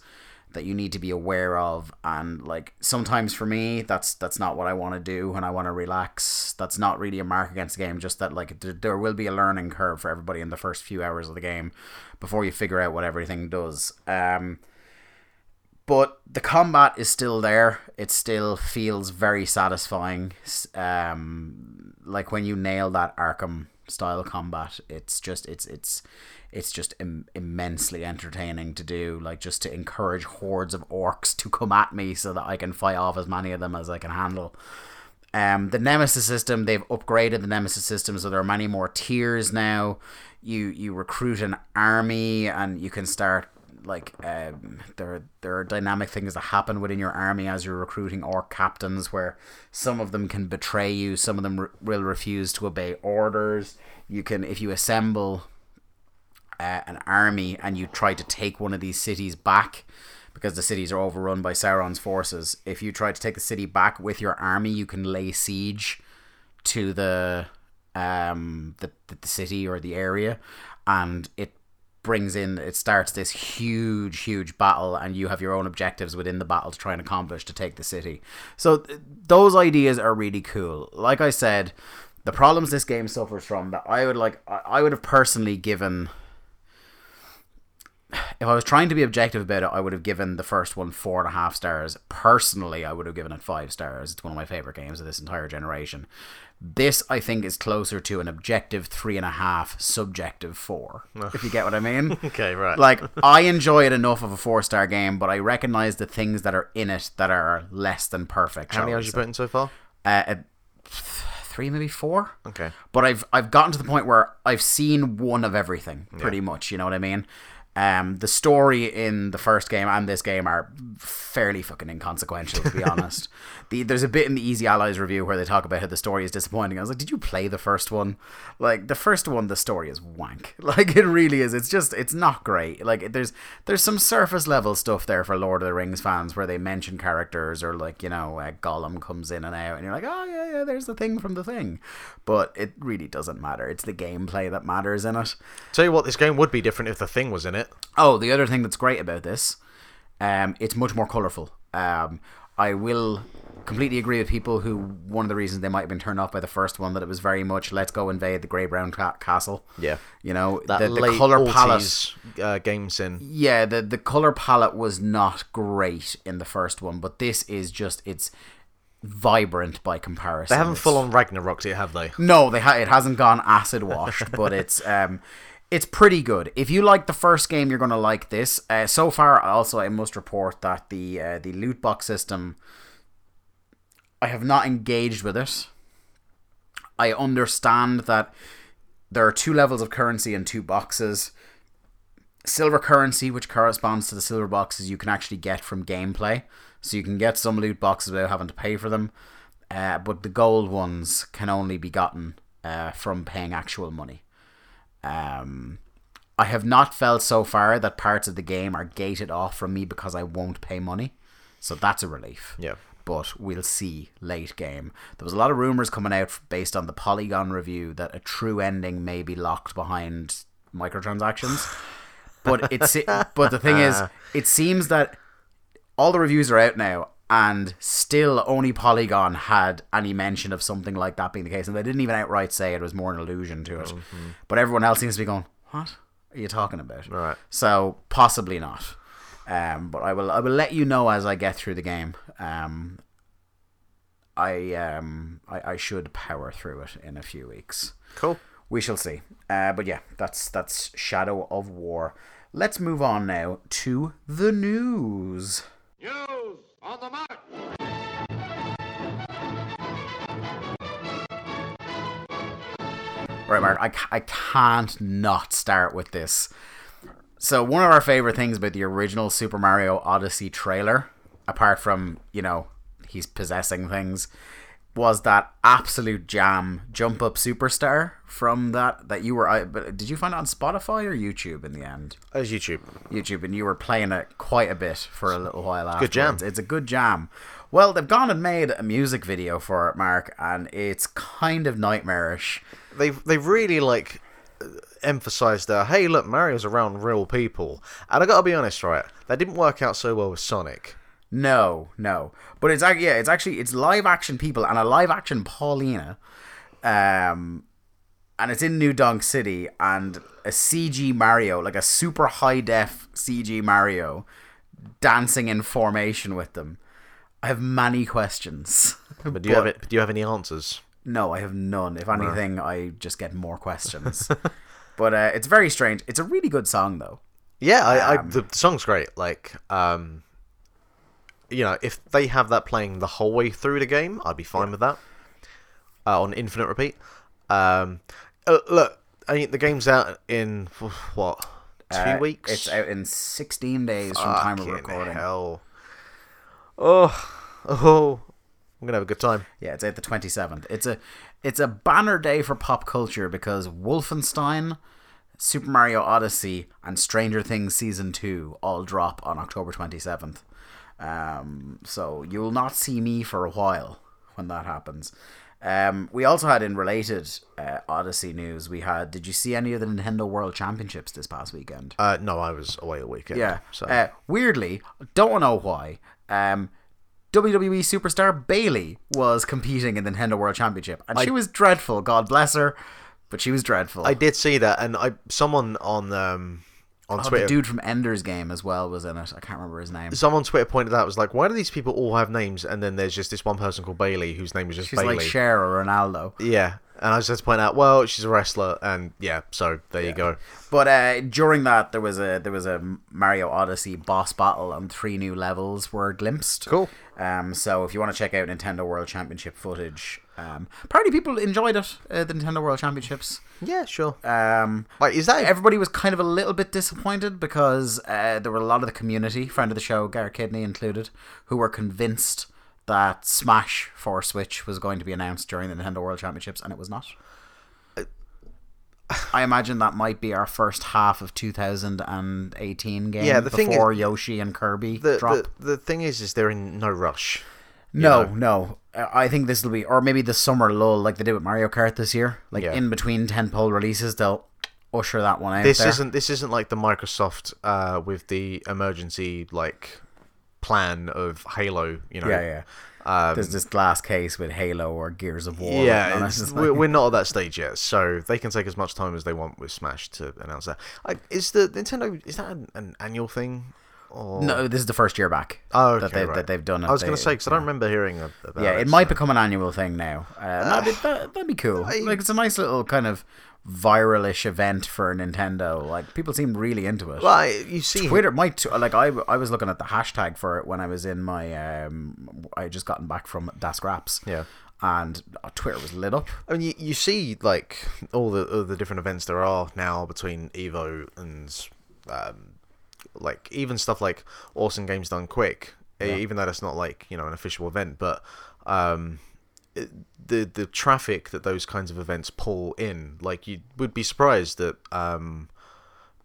that you need to be aware of. And like sometimes for me that's that's not what I want to do when I want to relax. That's not really a mark against the game just that like there, there will be a learning curve for everybody in the first few hours of the game before you figure out what everything does. Um but the combat is still there. It still feels very satisfying. Um like when you nail that Arkham style combat it's just it's it's it's just Im- immensely entertaining to do like just to encourage hordes of orcs to come at me so that I can fight off as many of them as I can handle. Um, the Nemesis system they've upgraded the Nemesis system so there are many more tiers now. You you recruit an army and you can start like um, there there are dynamic things that happen within your army as you're recruiting orc captains where some of them can betray you some of them re- will refuse to obey orders. You can if you assemble uh, an army and you try to take one of these cities back because the cities are overrun by Sauron's forces. If you try to take the city back with your army, you can lay siege to the um the, the city or the area and it brings in it starts this huge huge battle and you have your own objectives within the battle to try and accomplish to take the city so th- those ideas are really cool like i said the problems this game suffers from that i would like i, I would have personally given if I was trying to be objective about it, I would have given the first one four and a half stars. Personally, I would have given it five stars. It's one of my favorite games of this entire generation. This, I think, is closer to an objective three and a half, subjective four. if you get what I mean. <laughs> Okay, right. Like, I enjoy it enough of a four star game, but I recognize the things that are in it that are less than perfect. How many hours you put in so far? Uh, uh, three, maybe four Okay. but I've I've gotten to the point where I've seen one of everything pretty much. You know what I mean? Um, the story in the first game and this game are fairly fucking inconsequential, to be honest. <laughs> The, there's a bit in the Easy Allies review where they talk about how the story is disappointing. I was like, did you play the first one? Like the first one, the story is wank. <laughs> Like it really is. It's just it's not great. Like there's there's some surface level stuff there for Lord of the Rings fans where they mention characters or like you know uh, Gollum comes in and out and you're like, oh yeah yeah, there's the thing from the thing. But it really doesn't matter. It's the gameplay that matters in it. Tell you what, this game would be different if the thing was in it. Oh, the other thing that's great about this, um, it's much more colourful. Um, I will completely agree with people who one of the reasons they might have been turned off by the first one that it was very much let's go invade the grey brown ca- castle. Yeah. you know That the, the color palette. 80s, uh, game sin. Yeah, the the color palette was not great in the first one, but this is just it's vibrant by comparison. They haven't full on Ragnaroked it, have they? no, they ha- it hasn't gone acid washed, <laughs> but it's um, it's pretty good. If you like the first game, you're gonna like this. Uh, so far, also I must report that the uh, the loot box system, I have not engaged with it. I understand that there are two levels of currency and two boxes. Silver currency, which corresponds to the silver boxes you can actually get from gameplay. So you can get some loot boxes without having to pay for them. Uh, but the gold ones can only be gotten uh, from paying actual money. Um, I have not felt so far that parts of the game are gated off from me because I won't pay money. So that's a relief Yeah. But we'll see late game. There was a lot of rumors coming out based on the Polygon review that a true ending may be locked behind microtransactions. but it's <laughs> but the thing is, it seems that all the reviews are out now, and still only Polygon had any mention of something like that being the case, and they didn't even outright say it was more an allusion to it. Mm-hmm. But everyone else seems to be going, "What are you talking about?" Right. So possibly not. Um, but I will I will let you know as I get through the game. Um, I um I, I should power through it in a few weeks. Cool. We shall see. Uh, but yeah, that's that's Shadow of War. Let's move on now to the news. News on the mark. Right, Mark, I, I can't not start with this. So one of our favorite things about the original Super Mario Odyssey trailer, apart from you know he's possessing things, was that absolute jam "Jump Up Superstar" from that that you were. I, but did you find it on Spotify or YouTube in the end? It was YouTube. YouTube, and you were playing it quite a bit for a little while after. Good jam. It's a good jam. Well, they've gone and made a music video for it, Mark, and it's kind of nightmarish. They've they've really like uh, emphasized that. Hey, look, Mario's around real people, and I gotta be honest, right? That didn't work out so well with Sonic. No, no, but it's actually yeah, it's actually it's live action people and a live action Pauline, um, and it's in New Donk City and a CG Mario, like a super high def CG Mario, dancing in formation with them. I have many questions. <laughs> But do you have it? Do you have any answers? No, I have none. If anything, I just get more questions. <laughs> but uh, it's very strange. It's a really good song, though. Yeah, I, Um, I the, song's great. Like, um, you know, if they have that playing the whole way through the game, I'd be fine with that. Uh, on infinite repeat. Um, uh, look, I mean, the game's out in what two Uh, weeks? It's out in 16 days from time of Fucking recording. Hell. Oh, oh, I'm gonna have a good time. Yeah, it's out the 27th. It's a it's a banner day for pop culture because Wolfenstein, Super Mario Odyssey, and Stranger Things season 2 all drop on October 27th. Um, so you'll not see me for a while when that happens. Um, we also had in related uh, Odyssey news, we had. Did you see any of the Nintendo World Championships this past weekend? Uh, no, I was away a weekend. Yeah. So Uh, weirdly, don't know why. Um, WWE superstar Bayley was competing in the Nintendo World Championship, and she was dreadful. God bless her, but she was dreadful. I did see that, and I someone on um on Oh, the Twitter. dude from Ender's Game as well was in it. I can't remember his name. Someone on Twitter pointed out was like, why do these people all have names and then there's just this one person called Bayley whose name is just She's Bayley? like Cher or Ronaldo. yeah, and I just had to point out, well, she's a wrestler, and yeah, so there you go. But uh, during that, there was a there was a Mario Odyssey boss battle, and three new levels were glimpsed. Cool. Um, so if you want to check out Nintendo World Championship footage, um, apparently people enjoyed it. Uh, the Nintendo World Championships. Yeah, sure. Um, Like, is that everybody was kind of a little bit disappointed because uh, there were a lot of the community, friend of the show, Garrett Kidney included, who were convinced that Smash for Switch was going to be announced during the Nintendo World Championships, and it was not. I imagine that might be our first half of 2018 game Yeah, the thing before is- Yoshi and Kirby the, drop. the the thing is, is they're in no rush. no, know? no. Uh, I think this will be, or maybe the summer lull like they did with Mario Kart this year. Like Yeah. in between ten pole releases, they'll usher that one out. This isn't this isn't like the Microsoft uh, with the emergency like plan of Halo. You know. Yeah, yeah. Um, There's this glass case with Halo or Gears of War. Yeah, on it. it's- It's we're, we're not at that stage yet, so they can take as much time as they want with Smash to announce that. I, is the Nintendo is that an, an annual thing? Or... no, this is the first year back. Oh, that they've, right. that they've done it. I was going to say because I don't remember hearing about Yeah, it. it might so- become an annual thing now. Uh, that'd, be, <sighs> that, that'd be cool. Like it's a nice little kind of viralish event for Nintendo. Like people seem really into it. Well, you see, Twitter might t- like I I was looking at the hashtag for it when I was in my um I had just gotten back from Das Scraps. Yeah. And uh, Twitter was lit up. I mean, you, you see like all the all the different events there are now between Evo and um, like even stuff like Awesome Games Done Quick. e- Even though that's not like you know an official event, but um, the the traffic that those kinds of events pull in, like you would be surprised that um,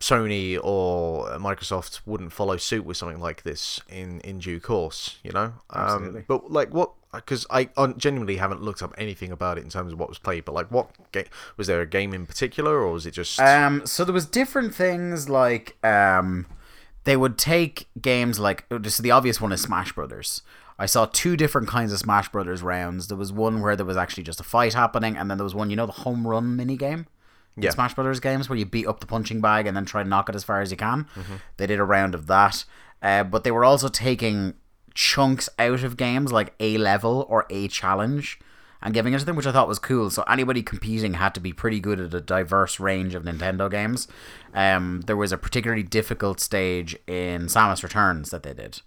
Sony or Microsoft wouldn't follow suit with something like this in in due course. You know, Absolutely. Um, but like what? Because I I genuinely haven't looked up anything about it in terms of what was played. But like, what game was there a game in particular, or was it just? Um, so there was different things like um, they would take games like just the obvious one is Smash Brothers. I saw two different kinds of Smash Brothers rounds. There was one where there was actually just a fight happening, and then there was one, you know, the home run mini game. Yeah. Smash Brothers games where you beat up the punching bag and then try and knock it as far as you can. They did a round of that, uh, but they were also taking chunks out of games like a level or a challenge and giving it to them, which I thought was cool. So anybody competing had to be pretty good at a diverse range of Nintendo games. Um, there was a particularly difficult stage in Samus Returns that they did.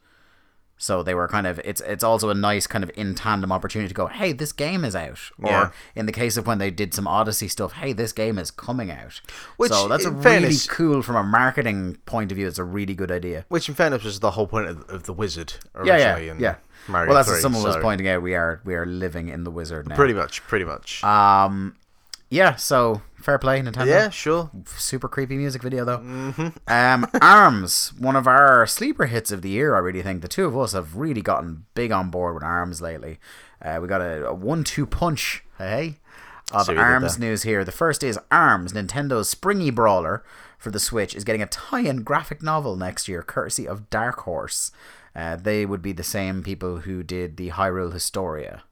So they were kind of it's it's also a nice kind of in tandem opportunity to go, hey, this game is out. Or Yeah. in the case of when they did some Odyssey stuff, hey, this game is coming out. Which, so that's really fairness- cool from a marketing point of view. It's a really good idea. Which, in fairness, was the whole point of, of the Wizard Yeah, originally. yeah, in yeah. Mario well, that's 3, what someone was pointing out. We are we are living in the wizard now. Pretty much, pretty much. Um, yeah. So fair play, Nintendo. yeah, sure. super creepy music video though. <laughs> Um, Arms, one of our sleeper hits of the year. I really think the two of us have really gotten big on board with Arms lately. Uh, we got a, a one-two punch, hey, of See what you did Arms news here. The first is Arms, Nintendo's springy brawler for the Switch, is getting a tie-in graphic novel next year, courtesy of Dark Horse. Uh, they would be the same people who did the Hyrule Historia.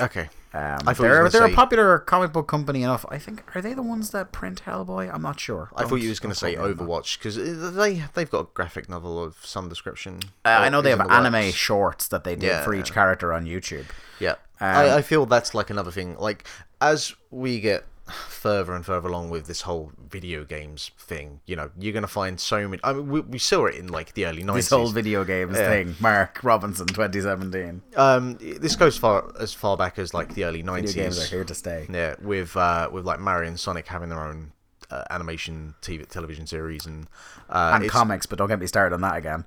Okay. Um, I thought they're they're gonna a popular comic book company enough. I think are they the ones that print Hellboy? I'm not sure. I thought Don't- you was going to say quote me on that. Overwatch because they they've got a graphic novel of some description. Uh, I know they have the anime works. shorts that they did Yeah. for each character on YouTube. Yeah, Um, I, I feel that's like another thing. Like as we get further and further along with this whole video games thing, you know, you're gonna find so many. I mean, we, we saw it in like the early nineties. This whole video games Yeah. thing, Mark Robinson, 2017. Um, this goes far as far back as like the early Video nineties. games are here to stay. Yeah, with uh, with like Mario and Sonic having their own uh, animation TV television series and uh, And comics, but don't get me started on that again.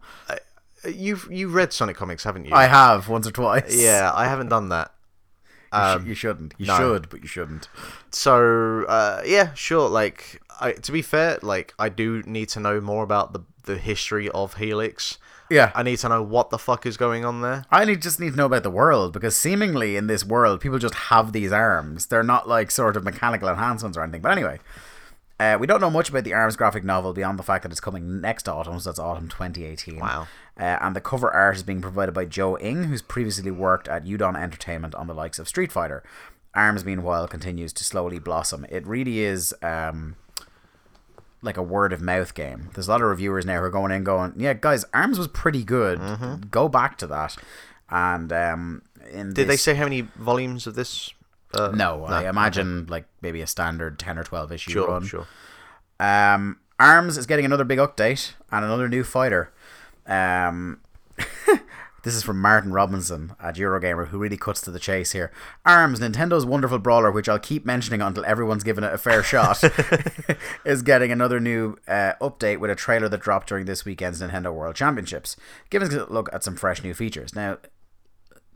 You've you read Sonic comics, haven't you? I have once or twice. Yeah, I haven't done that. You, sh- Um, you shouldn't. You no. should, but you shouldn't. so uh, yeah, sure. Like, I, to be fair, like I do need to know more about the the history of Helix. Yeah. I need to know what the fuck is going on there. I need, just need to know about the world because seemingly in this world, people just have these arms. They're not like sort of mechanical enhancements or anything. But anyway, uh, we don't know much about the Arms graphic novel beyond the fact that it's coming next autumn, so that's autumn 2018. Wow. Uh, and the cover art is being provided by Joe Ng, who's previously worked at Udon Entertainment on the likes of Street Fighter. Arms, meanwhile, continues to slowly blossom. It really is. Um, like a word of mouth game. There's a lot of reviewers now who are going in going, yeah, guys, Arms was pretty good. Go back to that. And um, in Did they say how many volumes of this? Uh, no? I imagine like maybe a standard ten or twelve issue Sure, run. sure. Um, Arms is getting another big update and another new fighter. Um, <laughs> this is from Martin Robinson at Eurogamer, who really cuts to the chase here. Arms, Nintendo's wonderful brawler, which I'll keep mentioning until everyone's given it a fair shot, <laughs> is getting another new uh, update with a trailer that dropped during this weekend's Nintendo World Championships. Give us a look at some fresh new features. Now,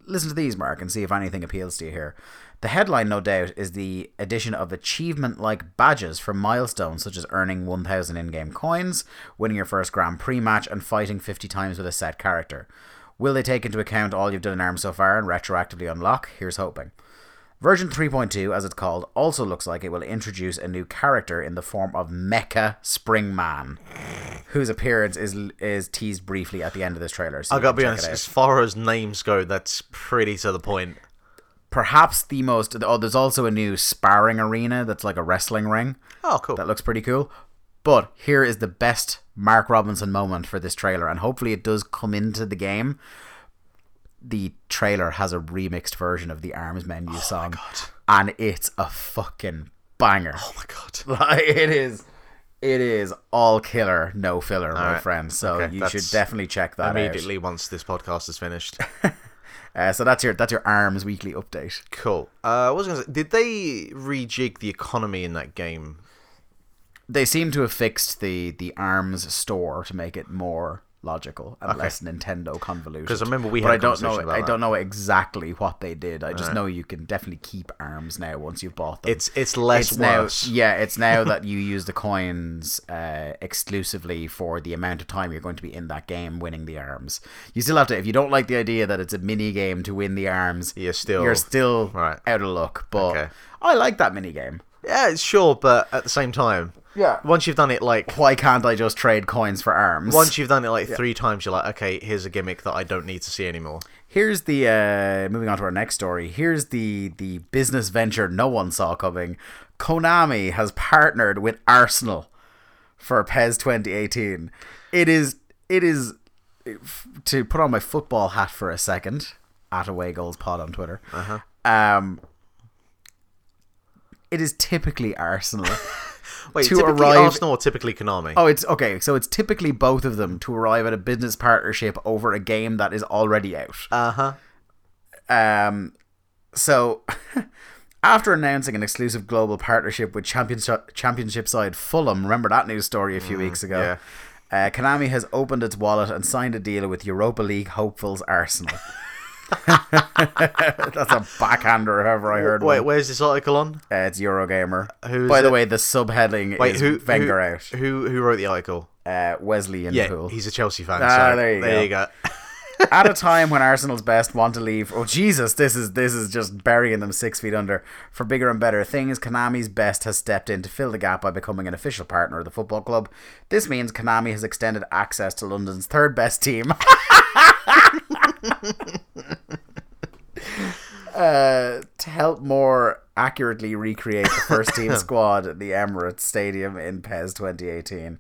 listen to these, Mark, and see if anything appeals to you here. The headline, no doubt, is the addition of achievement like badges for milestones such as earning 1,000 in game coins, winning your first Grand Prix match, and fighting 50 times with a set character. Will they take into account all you've done in ARMS so far and retroactively unlock? Here's hoping. Version 3.2, as it's called, also looks like it will introduce a new character in the form of Mecha Springman, whose appearance is is teased briefly at the end of this trailer. So I gotta be honest. As far as names go, that's pretty to the point. Perhaps the most oh there's also a new sparring arena that's like a wrestling ring Oh, cool. that looks pretty cool but here is the best mark robinson moment for this trailer and hopefully it does come into the game the trailer has a remixed version of the arms menu oh song and it's a fucking banger oh my god. <laughs> like it is it is all killer no filler my right. friend so Okay, you should definitely check that Immediately once this podcast is finished. <laughs> uh, so that's your that's your arms weekly update cool. Uh, I was gonna say, did they rejig the economy in that game? they seem to have fixed the the arms store to make it more logical and less Nintendo convoluted. 'Cause I remember we but had don't know. I that. don't know exactly what they did. I just know you can definitely keep arms now once you've bought them. It's it's less it's now, yeah, it's now <laughs> that you use the coins uh, exclusively for the amount of time you're going to be in that game winning the arms. You still have to, if you don't like the idea that it's a mini game to win the arms, You're still- you're still right. out of luck. But Okay. I like that mini game. Yeah, it's sure, but at the same time, Yeah. once you've done it like Why can't I just trade coins for arms? once you've done it like three times, you're like, okay, here's a gimmick that I don't need to see anymore. Here's the uh, moving on to our next story. Here's the the business venture no one saw coming. Konami has partnered with Arsenal for PES 2018. It is it is to put on my football hat for a second. At away goals pod on Twitter. Um, it is typically Arsenal <laughs> Wait, to typically arrive. Arsenal or typically Konami? Oh, it's okay. So it's typically both of them to arrive at a business partnership over a game that is already out. Uh huh. Um, so <laughs> after announcing an exclusive global partnership with championship championship side Fulham, remember that news story a few weeks ago? yeah. Uh, Konami has opened its wallet and signed a deal with Europa League hopefuls Arsenal. <laughs> <laughs> That's a backhander, if ever I heard Wait, one. where's this article on? Uh, it's Eurogamer. Who By the way, the subheading Wait, is who Wenger who, out. Who who wrote the article? Uh, Wesley in Yeah, pool. he's a Chelsea fan. Ah, so there you there go. you go. <laughs> At a <laughs> time when Arsenal's best want to leave. Oh Jesus, this is this is just burying them six feet under for bigger and better things. Konami's best has stepped in to fill the gap by becoming an official partner of the football club. This means Konami has extended access to London's third best team. Uh, to help more accurately recreate the first team <laughs> squad at the Emirates Stadium in PES 2018.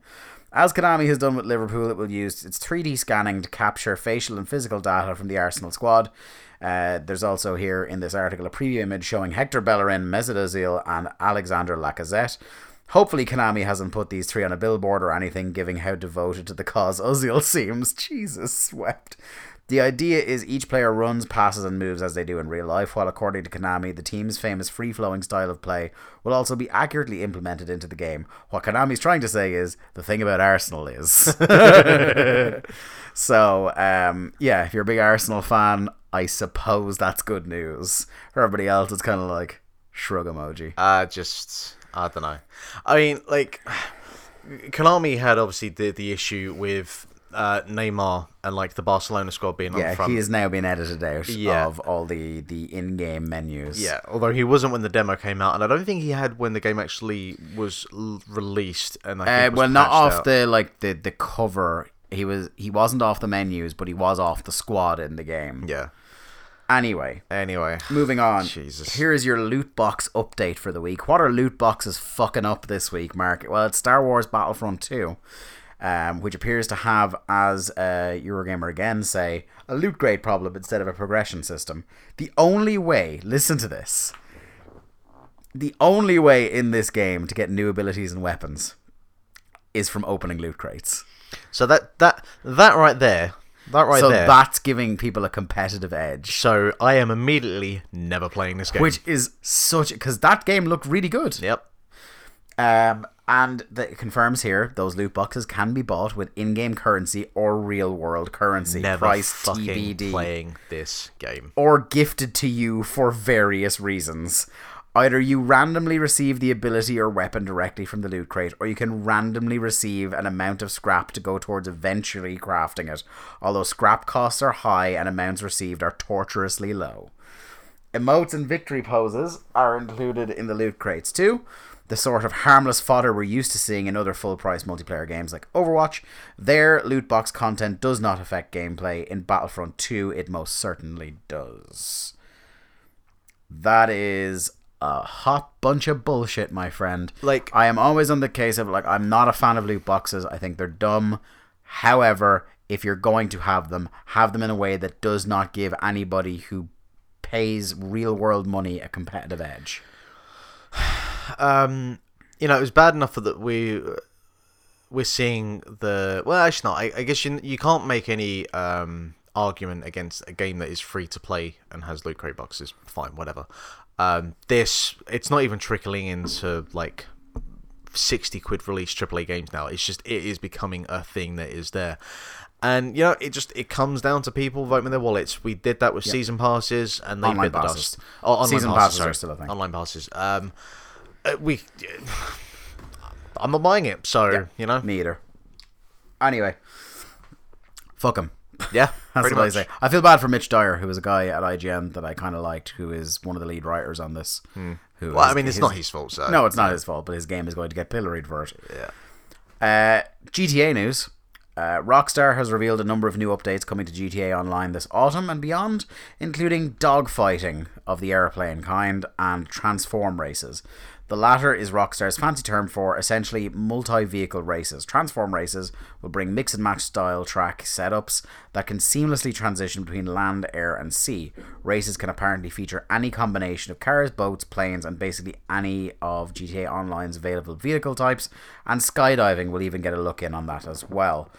As Konami has done with Liverpool, it will use its 3D scanning to capture facial and physical data from the Arsenal squad. Uh, there's also here in this article a preview image showing Hector Bellerin, Mesut Ozil, and Alexander Lacazette. Hopefully, Konami hasn't put these three on a billboard or anything, giving how devoted to the cause Ozil seems. <laughs> Jesus, swept. The idea is each player runs, passes, and moves as they do in real life, while according to Konami, the team's famous free flowing style of play will also be accurately implemented into the game. What Konami's trying to say is the thing about Arsenal is. <laughs> so, um, yeah, if you're a big Arsenal fan, I suppose that's good news. For everybody else, it's kind of like shrug emoji. Uh just I don't know. I mean, like Konami had obviously the the issue with uh, Neymar and like the Barcelona squad being Yeah, on front. he is now being edited out Yeah. of all the, the in game menus. Yeah, although he wasn't when the demo came out, and I don't think he had when the game actually was l- released. And I Uh, well, not off out. the like the the cover. He was he wasn't off the menus, but he was off the squad in the game. Yeah. Anyway, Anyway, moving on. Jesus. Here is your loot box update for the week. What are loot boxes fucking up this week, Mark? Well, it's Star Wars Battlefront 2, um, which appears to have, as uh, Eurogamer again say, a loot grade problem instead of a progression system. The only way, listen to this, the only way in this game to get new abilities and weapons is from opening loot crates. so that that that right there, that right so there. that's giving people a competitive edge. so I am immediately never playing this game. Which is such because that game looked really good. yep. Um, and the, it confirms here those loot boxes can be bought with in-game currency or real-world currency. Never price fucking TBD. playing this game. Or gifted to you for various reasons. Either you randomly receive the ability or weapon directly from the loot crate, or you can randomly receive an amount of scrap to go towards eventually crafting it. Although scrap costs are high and amounts received are torturously low. Emotes and victory poses are included in the loot crates too. The sort of harmless fodder we're used to seeing in other full price multiplayer games like Overwatch. Their loot box content does not affect gameplay. In Battlefront 2, it most certainly does. That is a hot bunch of bullshit, my friend. Like- I am always on the case of like I'm not a fan of loot boxes. I think they're dumb. However, if you're going to have them, have them in a way that does not give anybody who pays real world money a competitive edge. <sighs> um, you know, it was bad enough that we we're seeing the well, actually not. I, I guess you you can't make any um argument against a game that is free to play and has loot crate boxes. Fine, whatever. Um, this it's not even trickling into like. 60 quid release AAA games now. It's just, it is becoming a thing that is there. And, you know, it just, it comes down to people voting with their wallets. We did that with season passes and they Online bit the dust. Oh, online Season passes, passes sorry. are still a thing. Online passes. Um, uh, we, <sighs> I'm not buying it, so you know, Me either. Anyway, fuck him. Yeah, <laughs> That's pretty what much. I say. I feel bad for Mitch Dyer, who was a guy at IGN that I kind of liked, who is one of the lead writers on this. Who Hmm. Well, I mean, it's his- not his fault. So No, it's not his fault, but his game is going to get pilloried for it. Yeah. Uh, GTA news. Uh, Rockstar has revealed a number of new updates coming to GTA Online this autumn and beyond, including dogfighting of the airplane kind and transform races. The latter is Rockstar's fancy term for essentially multi vehicle races. Transform races will bring mix and match style track setups that can seamlessly transition between land, air, and sea. Races can apparently feature any combination of cars, boats, planes, and basically any of GTA Online's available vehicle types, and skydiving will even get a look in on that as well.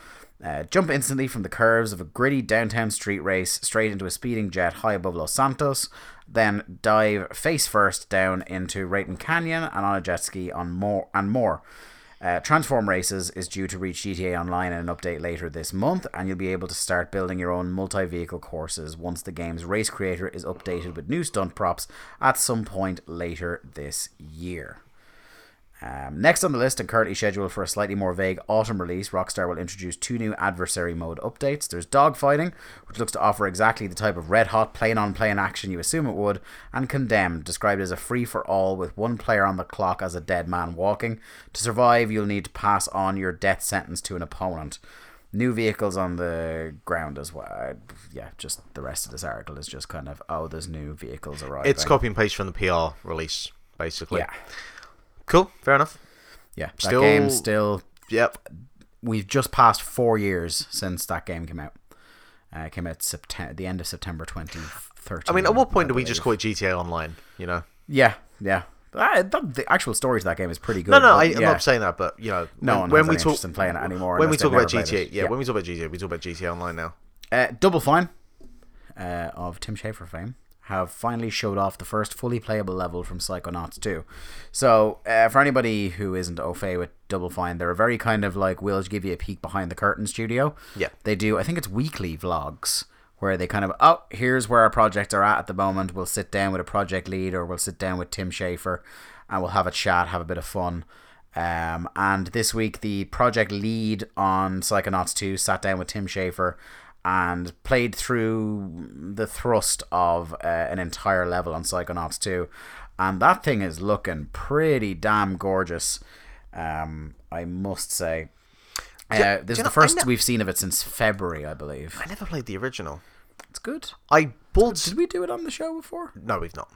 Uh, jump instantly from the curves of a gritty downtown street race straight into a speeding jet high above Los Santos, then dive face first down into Raton Canyon and on a jet ski on more and more. Uh, Transform Races is due to reach GTA Online in an update later this month, and you'll be able to start building your own multi vehicle courses once the game's race creator is updated with new stunt props at some point later this year. Um, next on the list, and currently scheduled for a slightly more vague autumn release, Rockstar will introduce two new adversary mode updates. There's Dogfighting, which looks to offer exactly the type of red hot plane on plane action you assume it would, and Condemned, described as a free for all with one player on the clock as a dead man walking. To survive, you'll need to pass on your death sentence to an opponent. New vehicles on the ground as well. Yeah, just the rest of this article is just kind of, oh, there's new vehicles arriving. It's copy and paste from the PR release, basically. Yeah. Cool. Fair enough. Yeah, that Still- game still Yep. we've just passed four years since that game came out. Uh, it came out September, the end of September 2013. I mean, at what point do we just call it GTA Online? You know? Yeah, yeah. Uh, the actual story to that game is pretty good. No, no, I, I'm yeah. not saying that, but you know, No when, one when we talk in playing it anymore. when we talk about GTA, it. yeah, when we talk about GTA, we talk about GTA Online now. Uh, Double Fine uh, of Tim Schafer fame have finally showed off the first fully playable level from Psychonauts 2. So, uh, for anybody who isn't au fait with Double Fine, they're a very kind of like, we'll give you a peek behind the curtain studio. Yeah. They do, I think it's weekly vlogs where they kind of, oh, here's where our projects are at at the moment. We'll sit down with a project lead or we'll sit down with Tim Schafer and we'll have a chat, have a bit of fun. Um, and this week, the project lead on Psychonauts 2 sat down with Tim Schafer and played through the thrust of uh, an entire level on Psychonauts 2. And that thing is looking pretty damn gorgeous, um, I must say. Uh, this is the know, first ne- we've seen of it since February, I believe. I never played the original. It's good. I bought. Did we do it on the show before? No, we've not.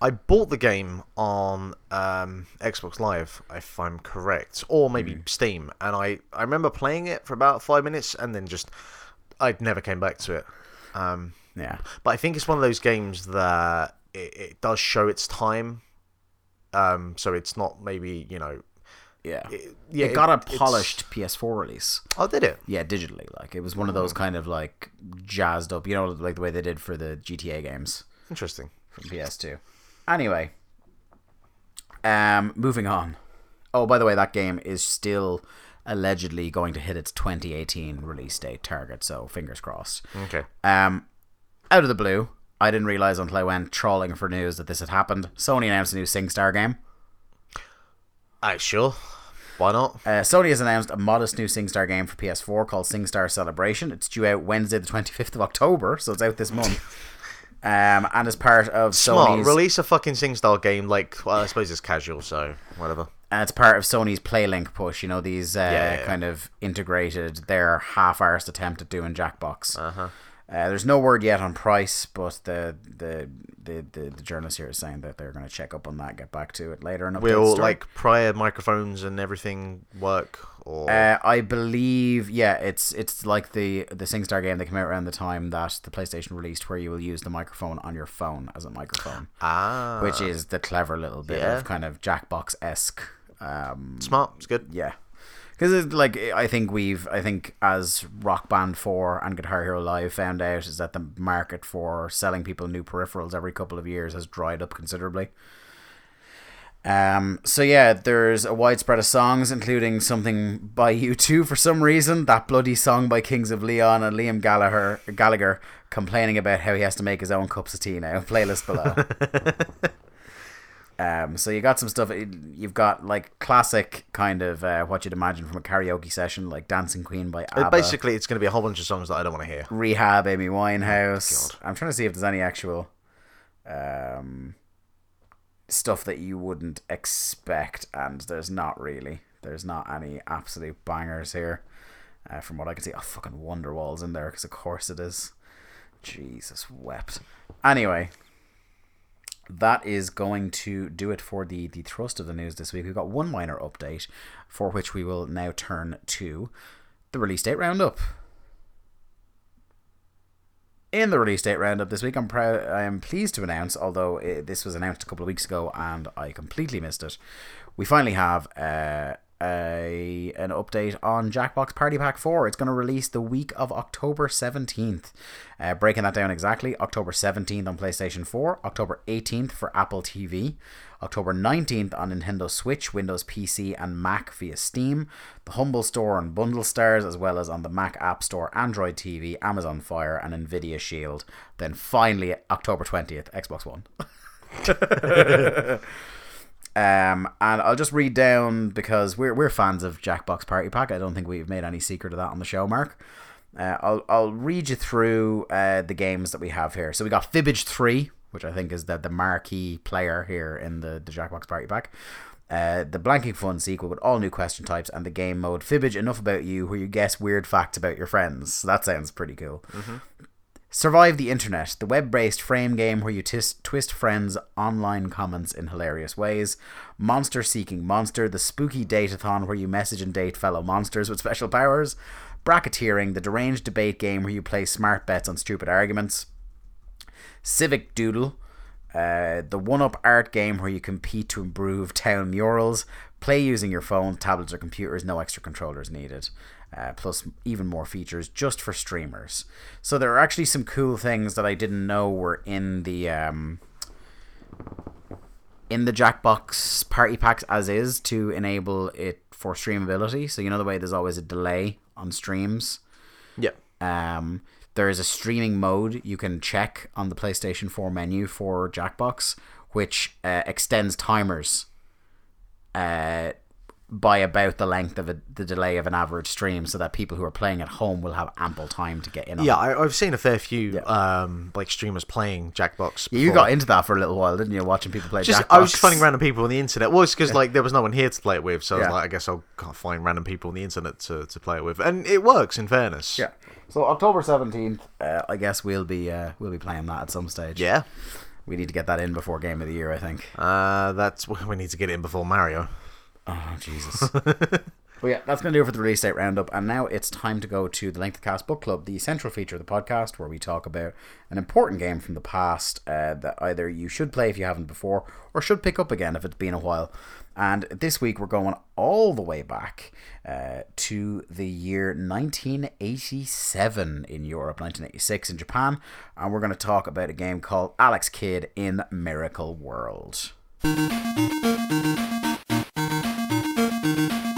I bought the game on um, Xbox Live, if I'm correct, or maybe Hmm. Steam, and I, I remember playing it for about five minutes, and then just I never came back to it. Um, Yeah. but I think it's one of those games that it, it does show its time. Um, so it's not maybe you know. Yeah. It, yeah, it got a it's- polished PS4 release. Oh, did it? Yeah, digitally. Like it was one of those kind of like jazzed up, you know, like the way they did for the GTA games Interesting. from PS2. Anyway, um, moving on. Oh, by the way, that game is still allegedly going to hit its 2018 release date target. So fingers crossed. Okay. Um, out of the blue, I didn't realize until I went trawling for news that this had happened. Sony announced a new SingStar game. Uh, sure. Why not? Uh, Sony has announced a modest new SingStar game for PS4 called SingStar Celebration. It's due out Wednesday, the 25th of October, so it's out this month. <laughs> Um, and as part of Smart. Sony's, Release a fucking SingStar game like well, I suppose it's casual, so whatever. It's part of Sony's PlayLink push. You know these uh, Yeah, yeah, yeah. kind of integrated their half-arsed attempt at doing Jackbox. Uh-huh. Uh, there's no word yet on price, but the the the, the, the journalist here is saying that they're going to check up on that, get back to it later. And Will story. like prior microphones and everything work or Uh, I believe, yeah, it's it's like the the SingStar game that came out around the time that the PlayStation released, where you will use the microphone on your phone as a microphone, ah which is the clever little bit of kind of Jackbox esque. Um, smart. It's good. yeah, because like I think we've I think as Rock Band Four and Guitar Hero Live found out is that the market for selling people new peripherals every couple of years has dried up considerably. Um, so yeah, there's a widespread of songs, including something by U2 for some reason. That bloody song by Kings of Leon and Liam Gallagher, Gallagher complaining about how he has to make his own cups of tea now. <laughs> Playlist below. <laughs> um, so you got some stuff. You've got like classic kind of uh, what you'd imagine from a karaoke session, like Dancing Queen by ABBA. Basically, it's going to be a whole bunch of songs that I don't want to hear. Rehab, Amy Winehouse. God. I'm trying to see if there's any actual um, stuff that you wouldn't expect, and there's not really. There's not any absolute bangers here, uh, from what I can see. Oh, fucking Wonderwall's in there, because of course it is. Jesus wept. Anyway, that is going to do it for the the thrust of the news this week. We've got one minor update, for which we will now turn to the release date roundup. In the release date roundup this week, I'm proud. I am pleased to announce, although it, this was announced a couple of weeks ago and I completely missed it, we finally have uh, a an update on Jackbox Party Pack 4. It's going to release the week of October 17th. Uh, breaking that down exactly, October 17th on PlayStation 4, October 18th for Apple TV, October 19th on Nintendo Switch, Windows PC, and Mac via Steam, the Humble Store and Bundle Stars, as well as on the Mac App Store, Android TV, Amazon Fire, and Nvidia Shield. Then finally, October 20th, Xbox One. <laughs> <laughs> Um, and I'll just read down because we're we're fans of Jackbox Party Pack. I don't think we've made any secret of that on the show, Mark. Uh, I'll I'll read you through uh, the games that we have here. So we got Fibbage Three, which I think is the the marquee player here in the the Jackbox Party Pack. Uh, the Blanking Fun sequel with all new question types and the game mode Fibbage Enough About You, where you guess weird facts about your friends. That sounds pretty cool. Survive the Internet, the web based frame game where you twist friends' online comments in hilarious ways. Monster Seeking Monster, the spooky datathon where you message and date fellow monsters with special powers. Bracketeering, the deranged debate game where you play smart bets on stupid arguments. Civic Doodle, uh, the one up art game where you compete to improve town murals. Play using your phone, tablets, or computers, no extra controllers needed. Uh, plus, even more features just for streamers. So, there are actually some cool things that I didn't know were in the. Um, in the Jackbox party packs as is to enable it for streamability. So you know the way there's always a delay on streams. Yeah. Um, there is a streaming mode you can check on the PlayStation 4 menu for Jackbox, which uh, extends timers uh, by about the length of a, the delay of an average stream, so that people who are playing at home will have ample time to get in. on Yeah. I, I've seen a fair few Yeah. um, like streamers playing Jackbox. Yeah, you got into that for a little while, didn't you? Watching people play Just, Jackbox. I was just finding random people on the internet. Well, it's because like there was no one here to play it with, so I was like, I guess I'll find random people on the internet to, to play it with, and it works. In fairness, Yeah. So October seventeenth, uh, I guess we'll be uh, we'll be playing that at some stage. yeah. We need to get that in before game of the year, I think. Uh, that's <laughs> we need to get it in before Mario. Oh Jesus. <laughs> but yeah, that's gonna do it for the release date roundup. And now it's time to go to the Link to the Cast Book Club, the central feature of the podcast, where we talk about an important game from the past uh, that either you should play if you haven't before, or should pick up again if it's been a while. And this week we're going all the way back uh, to the year 1987 in Europe, 1986 in Japan, and we're going to talk about a game called Alex Kidd in Miracle World. Thank you.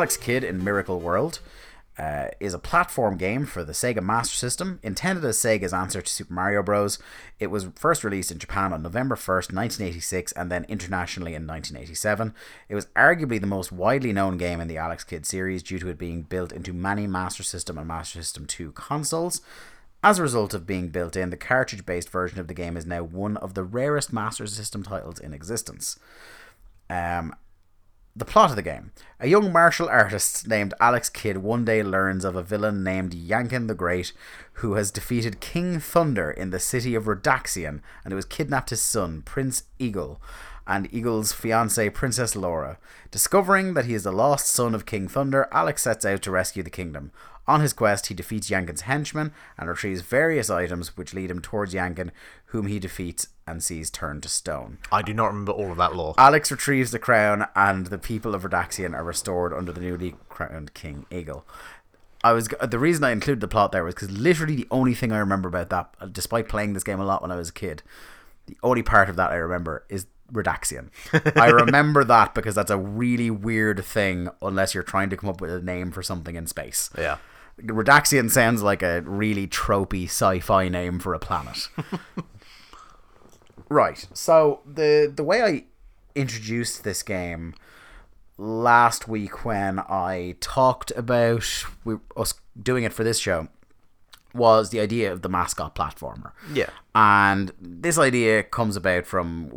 Alex Kidd in Miracle World uh, is a platform game for the Sega Master System, intended as Sega's answer to Super Mario Bros. It was first released in Japan on November 1st, 1986, and then internationally in 1987. It was arguably the most widely known game in the Alex Kidd series due to it being built into many Master System and Master System 2 consoles. As a result of being built in, the cartridge based version of the game is now one of the rarest Master System titles in existence. Um, the plot of the game. A young martial artist named Alex Kidd one day learns of a villain named Yankin the Great who has defeated King Thunder in the city of Radaxian and who has kidnapped his son, Prince Eagle, and Eagle's fiancée, Princess Laura. Discovering that he is the lost son of King Thunder, Alex sets out to rescue the kingdom. On his quest, he defeats Yankin's henchmen and retrieves various items which lead him towards Yankin, whom he defeats and sees turned to stone. I do not remember all of that lore. Alex retrieves the crown, and the people of Radaxian are restored under the newly crowned King Eagle. I was the reason I included the plot there was because literally the only thing I remember about that, despite playing this game a lot when I was a kid, the only part of that I remember is Radaxian. I <laughs> remember that because that's a really weird thing unless you're trying to come up with a name for something in space. Yeah. Radaxian sounds like a really tropey sci-fi name for a planet. <laughs> right. So the the way I introduced this game last week when I talked about we, us doing it for this show was the idea of the mascot platformer. Yeah. And this idea comes about from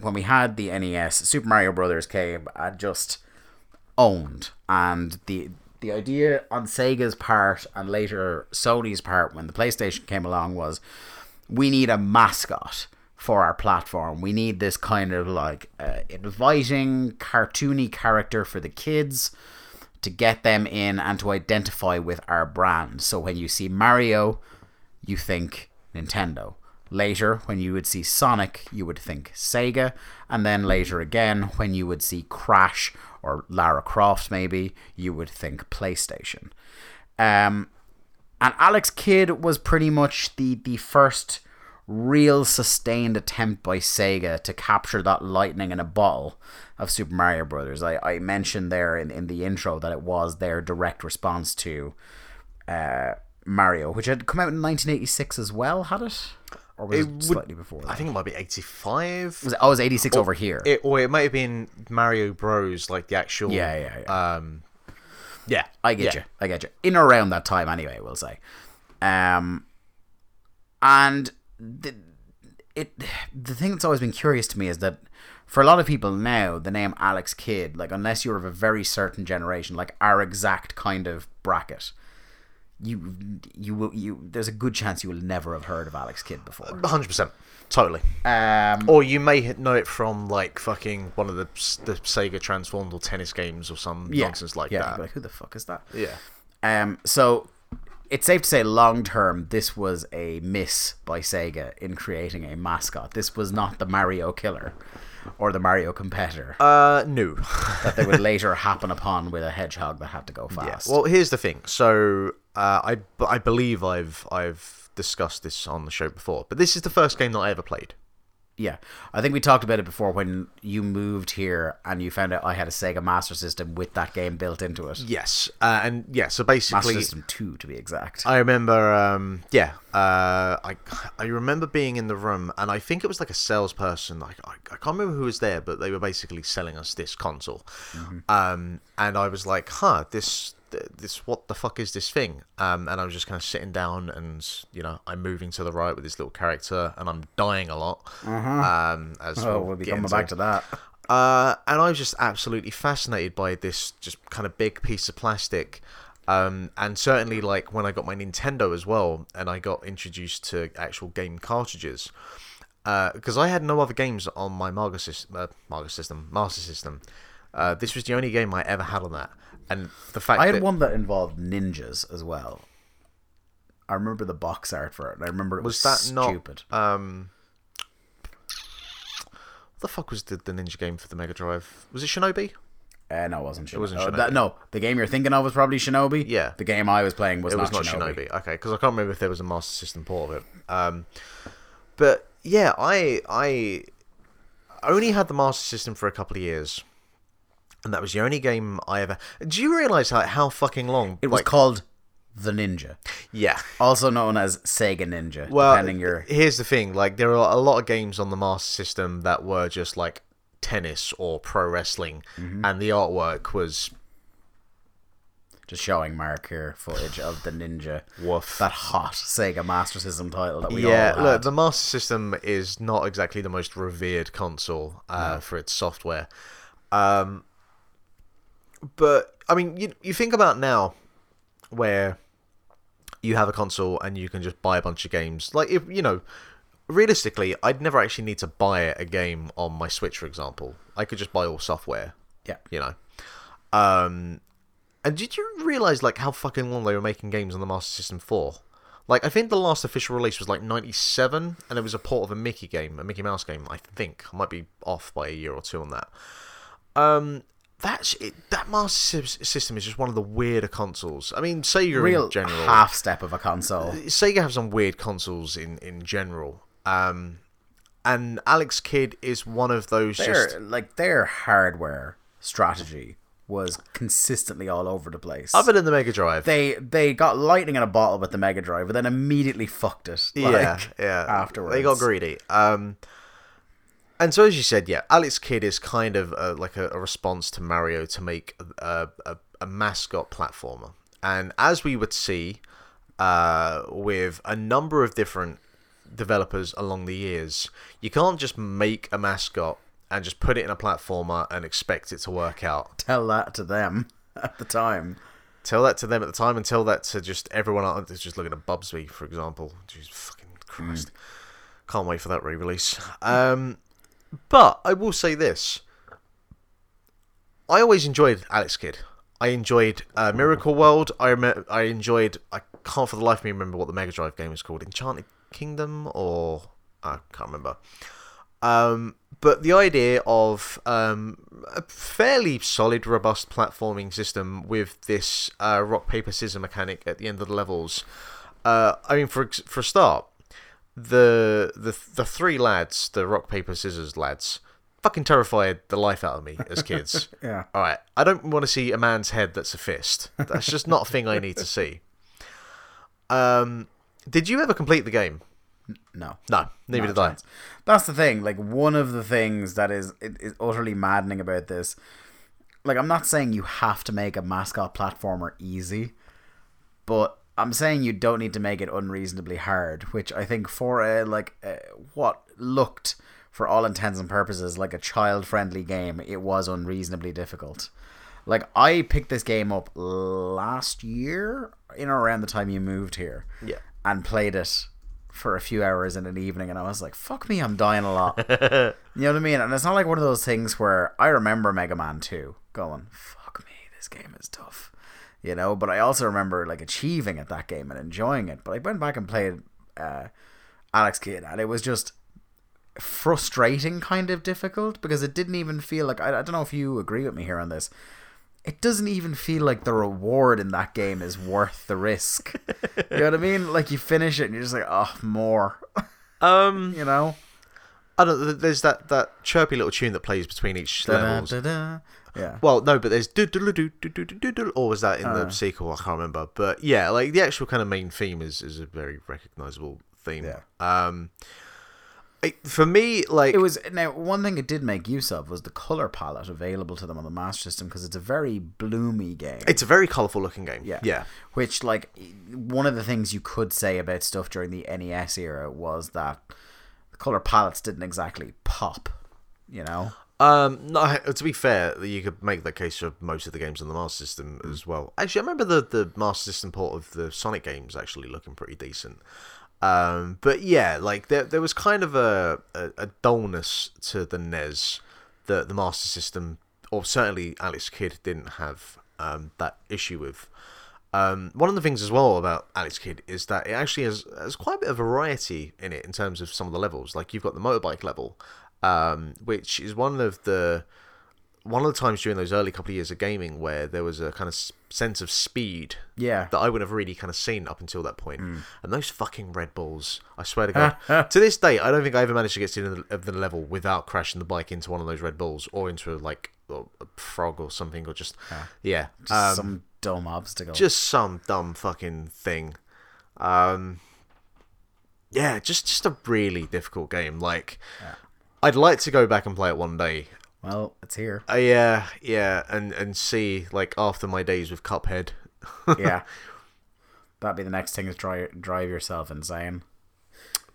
when we had the NES, Super Mario Brothers came and just owned. And the the idea on Sega's part and later Sony's part when the PlayStation came along was we need a mascot for our platform. We need this kind of like uh, inviting, cartoony character for the kids to get them in and to identify with our brand. So when you see Mario, you think Nintendo. Later, when you would see Sonic, you would think Sega. And then later again, when you would see Crash or Lara Croft, maybe, you would think PlayStation. Um, and Alex Kidd was pretty much the, the first real sustained attempt by Sega to capture that lightning in a bottle of Super Mario Brothers. I, I mentioned there in, in the intro that it was their direct response to uh, Mario, which had come out in 1986 as well, had it? Or was it, would- slightly before that? I think it might be 85. was it, oh, it was 86 over here. It, or it might have been Mario Bros, like the actual. Yeah, yeah, yeah. Um, yeah. I get yeah. you. I get you. In around that time, anyway, we'll say. Um, and the, it the thing that's always been curious to me is that for a lot of people now, the name Alex Kidd, like unless you're of a very certain generation, like our exact kind of bracket, you you will you there's a good chance you will never have heard of Alex Kidd before. 100%. Totally. Um, Or you may know it from, like, fucking one of the, the Sega Transformed or tennis games or some yeah, nonsense like yeah, that. Like, who the fuck is that? yeah. Um, so it's safe to say, long term, this was a miss by Sega in creating a mascot. This was not the Mario killer or the Mario competitor Uh, no. <laughs> that they would <laughs> later happen upon with a hedgehog that had to go Yeah. fast. Well, here's the thing. So, uh, I, I believe I've I've discussed this on the show before, but this is the first game that I ever played. Yeah, I think we talked about it before when you moved here and you found out I had a Sega Master System with that game built into it. Yes. Uh, and yeah, so basically Master System Two, to be exact. I remember, um, yeah, uh, I I remember being in the room, and I think it was like a salesperson. Like I, I can't remember who was there, but they were basically selling us this console, um, and I was like, huh, this this what the fuck is this thing? Um, and I was just kind of sitting down, and you know, I'm moving to the right with this little character, and I'm dying a lot. Um, as oh, we'll we'll be coming into. back to that. <laughs> Uh, and I was just absolutely fascinated by this just kind of big piece of plastic. Um, and certainly, like when I got my Nintendo as well, and I got introduced to actual game cartridges, because I had no other games on my Marga system, uh, Marga system, Master System. Uh, this was the only game I ever had on that, and the fact I had that one that involved ninjas as well. I remember the box art for it, and I remember it was, was that not stupid. um, what the fuck was the, the ninja game for the Mega Drive? Was it Shinobi? Uh, no, it wasn't Shinobi. wasn't Oh, Shinobi. that- no, the game you're thinking of was probably Shinobi. Yeah. The game I was playing was, it not, was not Shinobi. Shinobi. Okay, because I can't remember if there was a Master System port of it. Um, but yeah, I I only had the Master System for a couple of years, and that was the only game I ever. Do you realize how how fucking long It was like- called The Ninja, Yeah. also known as Sega Ninja. Well, depending your here's the thing: like there are a lot of games on the Master System that were just like tennis or pro wrestling, Mm-hmm. and the artwork was just showing Mark here footage of the Ninja. woof. That hot Sega Master System title that we yeah, all had. look, the Master System is not exactly the most revered console uh, for its software. Um, but I mean, you you think about now, where you have a console and you can just buy a bunch of games. Like if you know, realistically, I'd never actually need to buy a game on my Switch, for example. I could just buy all software. yeah. You know. Um, and did you realize like how fucking long they were making games on the Master System for? Like I think the last official release was like '97, and it was a port of a Mickey game, a Mickey Mouse game. I think I might be off by a year or two on that. Um, That's it. That Master System is just one of the weirder consoles. I mean, Sega Real in general. half step of a console. Sega have some weird consoles in in general. Um, and Alex Kidd is one of those. Their just like their hardware strategy was consistently all over the place. other than the Mega Drive. they they got lightning in a bottle with the Mega Drive, but then immediately fucked it. Like, yeah, yeah. Afterwards, they got greedy. Um, and so as you said, yeah, Alex Kidd is kind of uh like a, a response to Mario to make a, a, a mascot platformer. And as we would see uh, with a number of different developers along the years, you can't just make a mascot and just put it in a platformer and expect it to work out. <laughs> Tell that to them at the time. Tell that to them at the time and tell that to just everyone else. Just looking at Bubsy, for example. Jesus fucking Christ. Can't wait for that re release. Um, but I will say this I always enjoyed Alex Kidd. I enjoyed uh, Miracle World. I rem- I enjoyed. I can't for the life of me remember what the Mega Drive game was called. Enchanted Kingdom or I can't remember. Um, but the idea of um, a fairly solid, robust platforming system with this uh, rock paper scissors mechanic at the end of the levels. Uh, I mean, for for a start, the the the three lads, the rock paper scissors lads, fucking terrified the life out of me as kids. <laughs> Yeah. All right, I don't want to see a man's head that's a fist. That's just not a thing I need to see. Um, did you ever complete the game? No. No, neither did I. That's the thing. Like one of the things that is it is utterly maddening about this. Like I'm not saying you have to make a mascot platformer easy, but I'm saying you don't need to make it unreasonably hard. Which I think for a like uh, what looked for all intents and purposes like a child-friendly game, it was unreasonably difficult. Like I picked this game up last year, in or around the time you moved here Yeah. and played it for a few hours in an evening and I was like, fuck me, I'm dying a lot. <laughs> you know what I mean? And it's not like one of those things where I remember Mega Man 2 going, fuck me, this game is tough. You know, but I also remember like achieving at that game and enjoying it. But I went back and played uh, Alex Kidd and it was just frustrating kind of difficult because it didn't even feel like I, I don't know if you agree with me here on this it doesn't even feel like the reward in that game is worth the risk you know what i mean <laughs> like you finish it and you're just like oh more <laughs> Um, you know I don't. There's that that chirpy little tune that plays between each levels. Da-da-da-da. Yeah. Well, no, but there's or was that in uh, the sequel? I can't remember. But yeah, like the actual kind of main theme is is a very recognizable theme. Yeah. Um, it, for me, like it was now one thing it did make use of was the color palette available to them on the Master System because it's a very bloomy game. It's a very colorful looking game. Yeah, yeah. Which, like, one of the things you could say about stuff during the NES era was that the color palettes didn't exactly pop. You know, um, no, to be fair, you could make that case for most of the games on the Master System as well. Actually, I remember the, the Master System port of the Sonic games actually looking pretty decent. Um, but yeah, like there there was kind of a, a, a dullness to the NES that the Master System, or certainly Alex Kidd, didn't have um, that issue with. Um, one of the things as well about Alex Kidd is that it actually has, has quite a bit of variety in it in terms of some of the levels. Like you've got the motorbike level, um, which is one of the one of the times during those early couple of years of gaming where there was a kind of sense of speed Yeah. that I would have really kind of seen up until that point. And those fucking Red Bulls, I swear to God, <laughs> to this day, I don't think I ever managed to get to the of the level without crashing the bike into one of those Red Bulls or into a, like a a frog or something, or just yeah, Just um, some dumb obstacle. just some dumb fucking thing. Um, yeah, just just a really difficult game. Like, I'd like to go back and play it one day. well, it's here. Uh, yeah, yeah, and and see like after my days with Cuphead. <laughs> yeah. That'd be the next thing is drive, drive yourself insane.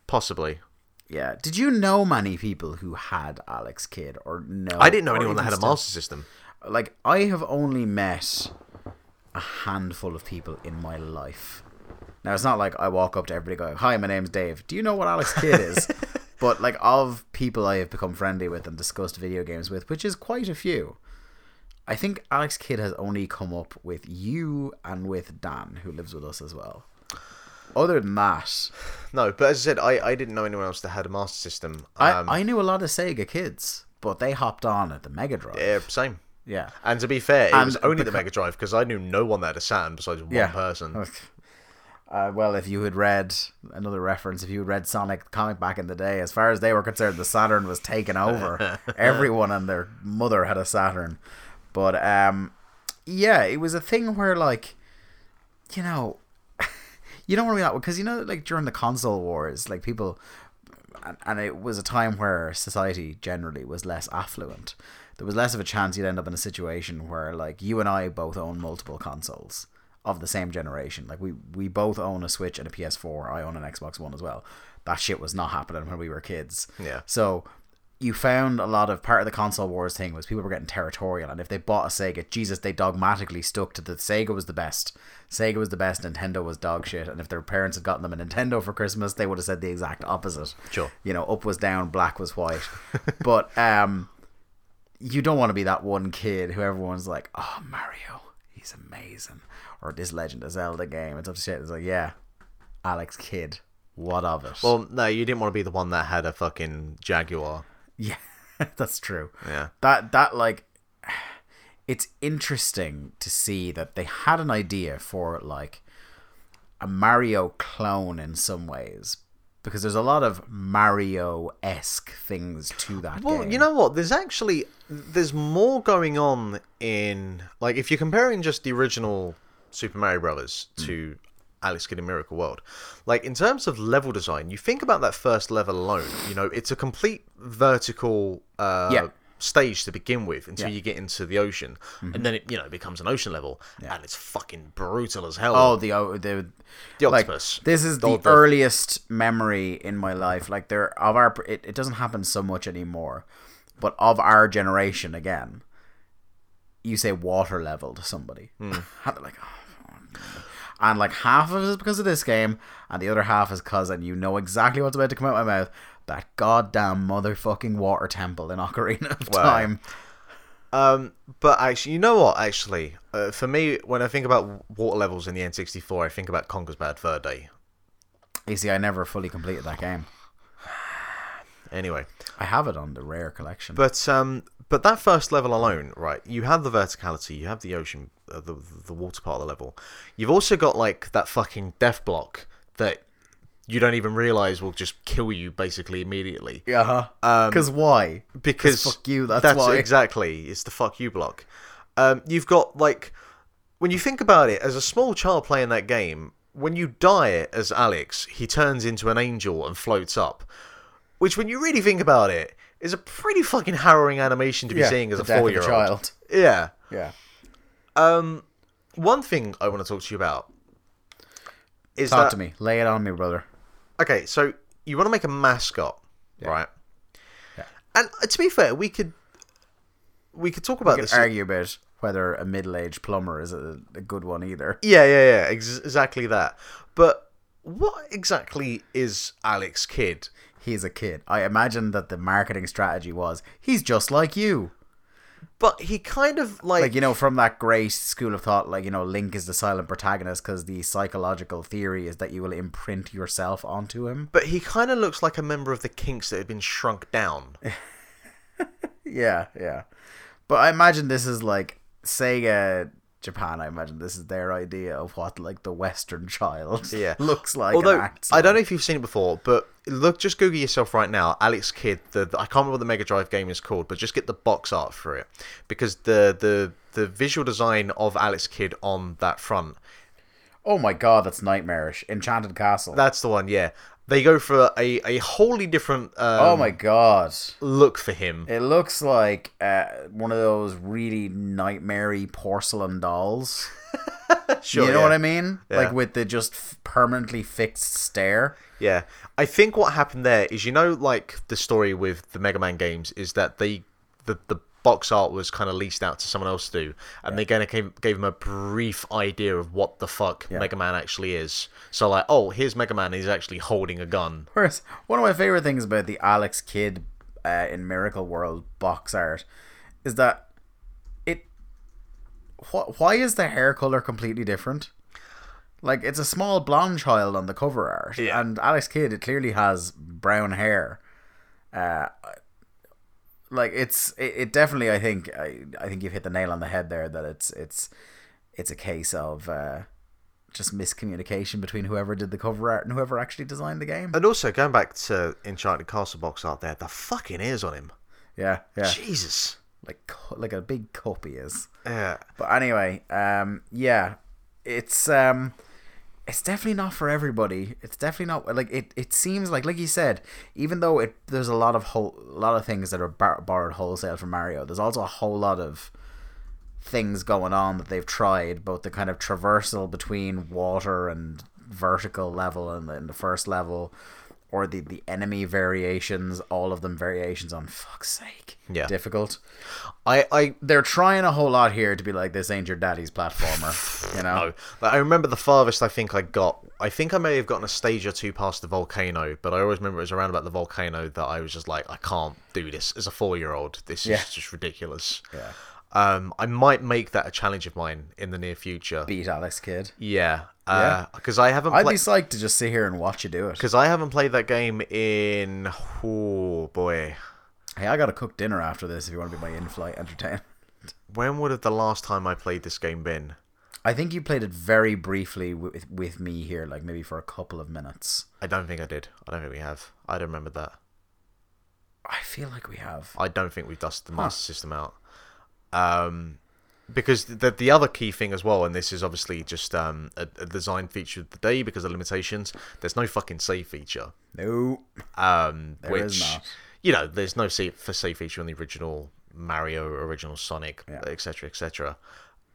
Possibly. Yeah. Did you know many people who had Alex Kidd or no? I didn't know anyone that had a Master System. like I have only met a handful of people in my life. Now it's not like I walk up to everybody going, "Hi, my name's Dave. Do you know what Alex Kidd is?" <laughs> but like of people I have become friendly with and discussed video games with, which is quite a few. I think Alex Kidd has only come up with you and with Dan, who lives with us as well. Other than that, No, but as I said, I, I didn't know anyone else that had a Master System. I, Um, I knew a lot of Sega kids, but they hopped on at the Mega Drive. yeah, same. Yeah. And to be fair, it And was only the Mega Drive because I knew no one that had a Saturn besides one Yeah. person. Uh, well, if you had read another reference, if you had read Sonic comic back in the day, as far as they were concerned, the Saturn was taken over. <laughs> Everyone and their mother had a Saturn. But um, yeah, it was a thing where like, you know, <laughs> you don't want to be that because you know, like during the console wars, like people, and, and it was a time where society generally was less affluent. There was less of a chance you'd end up in a situation where like you and I both own multiple consoles of the same generation. Like we we both own a Switch and a PS4. I own an Xbox One as well. That shit was not happening when we were kids. Yeah. So you found a lot of part of the console wars thing was people were getting territorial, and if they bought a Sega, Jesus, they dogmatically stuck to the Sega was the best. Sega was the best. Nintendo was dog shit. And if their parents had gotten them a Nintendo for Christmas, they would have said the exact opposite. Sure. You know, up was down, black was white. <laughs> but um, you don't want to be that one kid who everyone's like, oh Mario, he's amazing, or this Legend of Zelda game and stuff shit. It's like, yeah, Alex Kidd, what of it? Well, no, you didn't want to be the one that had a fucking Jaguar. yeah, <laughs> that's true. Yeah. that that like <sighs> it's interesting to see that they had an idea for like a Mario clone in some ways because there's a lot of Mario esque things to that Well, game. you know what? There's actually there's more going on in like if you're comparing just the original Super Mario Brothers mm. to Alex Kidd in Miracle World. Like in terms of level design, you think about that first level alone. You know, it's a complete vertical uh, Yeah. stage to begin with until Yeah. you get into the ocean, mm-hmm. and then it you know becomes an ocean level, and it's fucking brutal as hell. Oh, the the The like. This is the The- earliest memory in my life. Like there of our, it, it doesn't happen so much anymore, but of our generation again, you say water level to somebody, hmm. <laughs> they're like, oh, fuck." And like half of it is because of this game, and the other half is because, and you know exactly what's about to come out of my mouth. That goddamn motherfucking water temple in Ocarina of Well, Time. Um, but actually, you know what? Actually, uh, for me, when I think about water levels in the N64, I think about Conker's Bad Fur Day. You see, I never fully completed that game. Anyway, I have it on the rare collection. but um, but that first level alone, right? You have the verticality, you have the ocean, uh, the the water part of the level. You've also got like that fucking death block that you don't even realize will just kill you basically immediately. yeah, because why? because fuck you, that's why. exactly it's the fuck you block. Um, you've got like when you think about it, as a small child playing that game, when you die as Alex, he turns into an angel and floats up. Which, when you really think about it, is a pretty fucking harrowing animation to be seeing as a four-year-old. child. Yeah. Yeah. Um, one thing I want to talk to you about is Talk that to me. Lay it on me, brother. okay. So you want to make a mascot, right? Yeah. And uh, to be fair, we could we could talk about We this. argue about whether a middle-aged plumber is a, a good one either. Yeah, yeah, yeah, ex- exactly that. But what exactly is Alex Kidd? He's a kid. I imagine that the marketing strategy was he's just like you. But he kind of like, Like you know, from that great school of thought, like you know, Link is the silent protagonist because the psychological theory is that you will imprint yourself onto him. but he kind of looks like a member of the Kinks that had been shrunk down. <laughs> Yeah, yeah. But I imagine this is like Sega Japan. I imagine this is their idea of what like the Western child <laughs> Yeah. <laughs> looks like. Although I don't know if you've seen it before, but look, just Google yourself right now, Alex Kidd. The, the- I can't remember what the Mega Drive game is called, but just get the box art for it because the the the visual design of Alex Kidd on that front Oh my god, that's nightmarish. Enchanted Castle. That's the one, yeah. They go for a, a wholly different um, oh my god. look for him. It looks like uh, one of those really nightmare porcelain dolls. <laughs> Sure, you know yeah. what I mean? Yeah. Like with the just f- permanently fixed stare. Yeah. I think what happened there is you know like the story with the Mega Man games is that they the the box art was kind of leased out to someone else to do and they kind of gave, gave him a brief idea of what the fuck Yeah. Mega Man actually is. So like, oh, here's Mega Man, he's actually holding a gun. Whereas one of my favorite things about the Alex Kidd uh, in Miracle World box art is that it. Wh- why is the hair color completely different? Like it's a small blonde child on the cover art, Yeah. and Alex Kidd it clearly has brown hair. Uh, like it's it, it definitely I think I, I think you've hit the nail on the head there that it's it's it's a case of uh, just miscommunication between whoever did the cover art and whoever actually designed the game. And also going back to Enchanted Castle box art, there, the fucking ears on him. Yeah, yeah, Jesus. like like a big copy is. Yeah. But anyway, um, yeah, it's um, it's definitely not for everybody. It's definitely not like it. It seems like, like you said, even though it there's a lot of whole, a lot of things that are bar- borrowed wholesale from Mario. There's also a whole lot of things going on that they've tried, both the kind of traversal between water and vertical level and in the first level, or the the enemy variations. All of them variations on fuck's sake. Yeah. difficult I, I they're trying a whole lot here to be like this ain't your daddy's platformer, you know. <sighs> No, but I remember the farthest I think I got. I think I may have gotten a stage or two past the volcano, but I always remember it was around about the volcano that I was just like, I can't do this as a four-year-old. This is Yeah. just ridiculous. Yeah. Um, I might make that a challenge of mine in the near future. Beat Alex Kidd. yeah, Yeah. because I haven't I'd be psyched to just sit here and watch you do it. Because I haven't played that game in. Oh boy, Hey, I got to cook dinner after this if you want to be my in-flight entertainment. when would have the last time I played this game been? I think you played it very briefly with with me here, like maybe for a couple of minutes. I don't think I did. I don't think we have. I don't remember that. I feel like we have. I don't think we've dusted the Master System out. Um, because the the other key thing as well, and this is obviously just um, a, a design feature of the day because of limitations. There's no fucking save feature. No, Um, There which you know, there's no save for save feature in the original Mario, original Sonic, Yeah. etc., etc.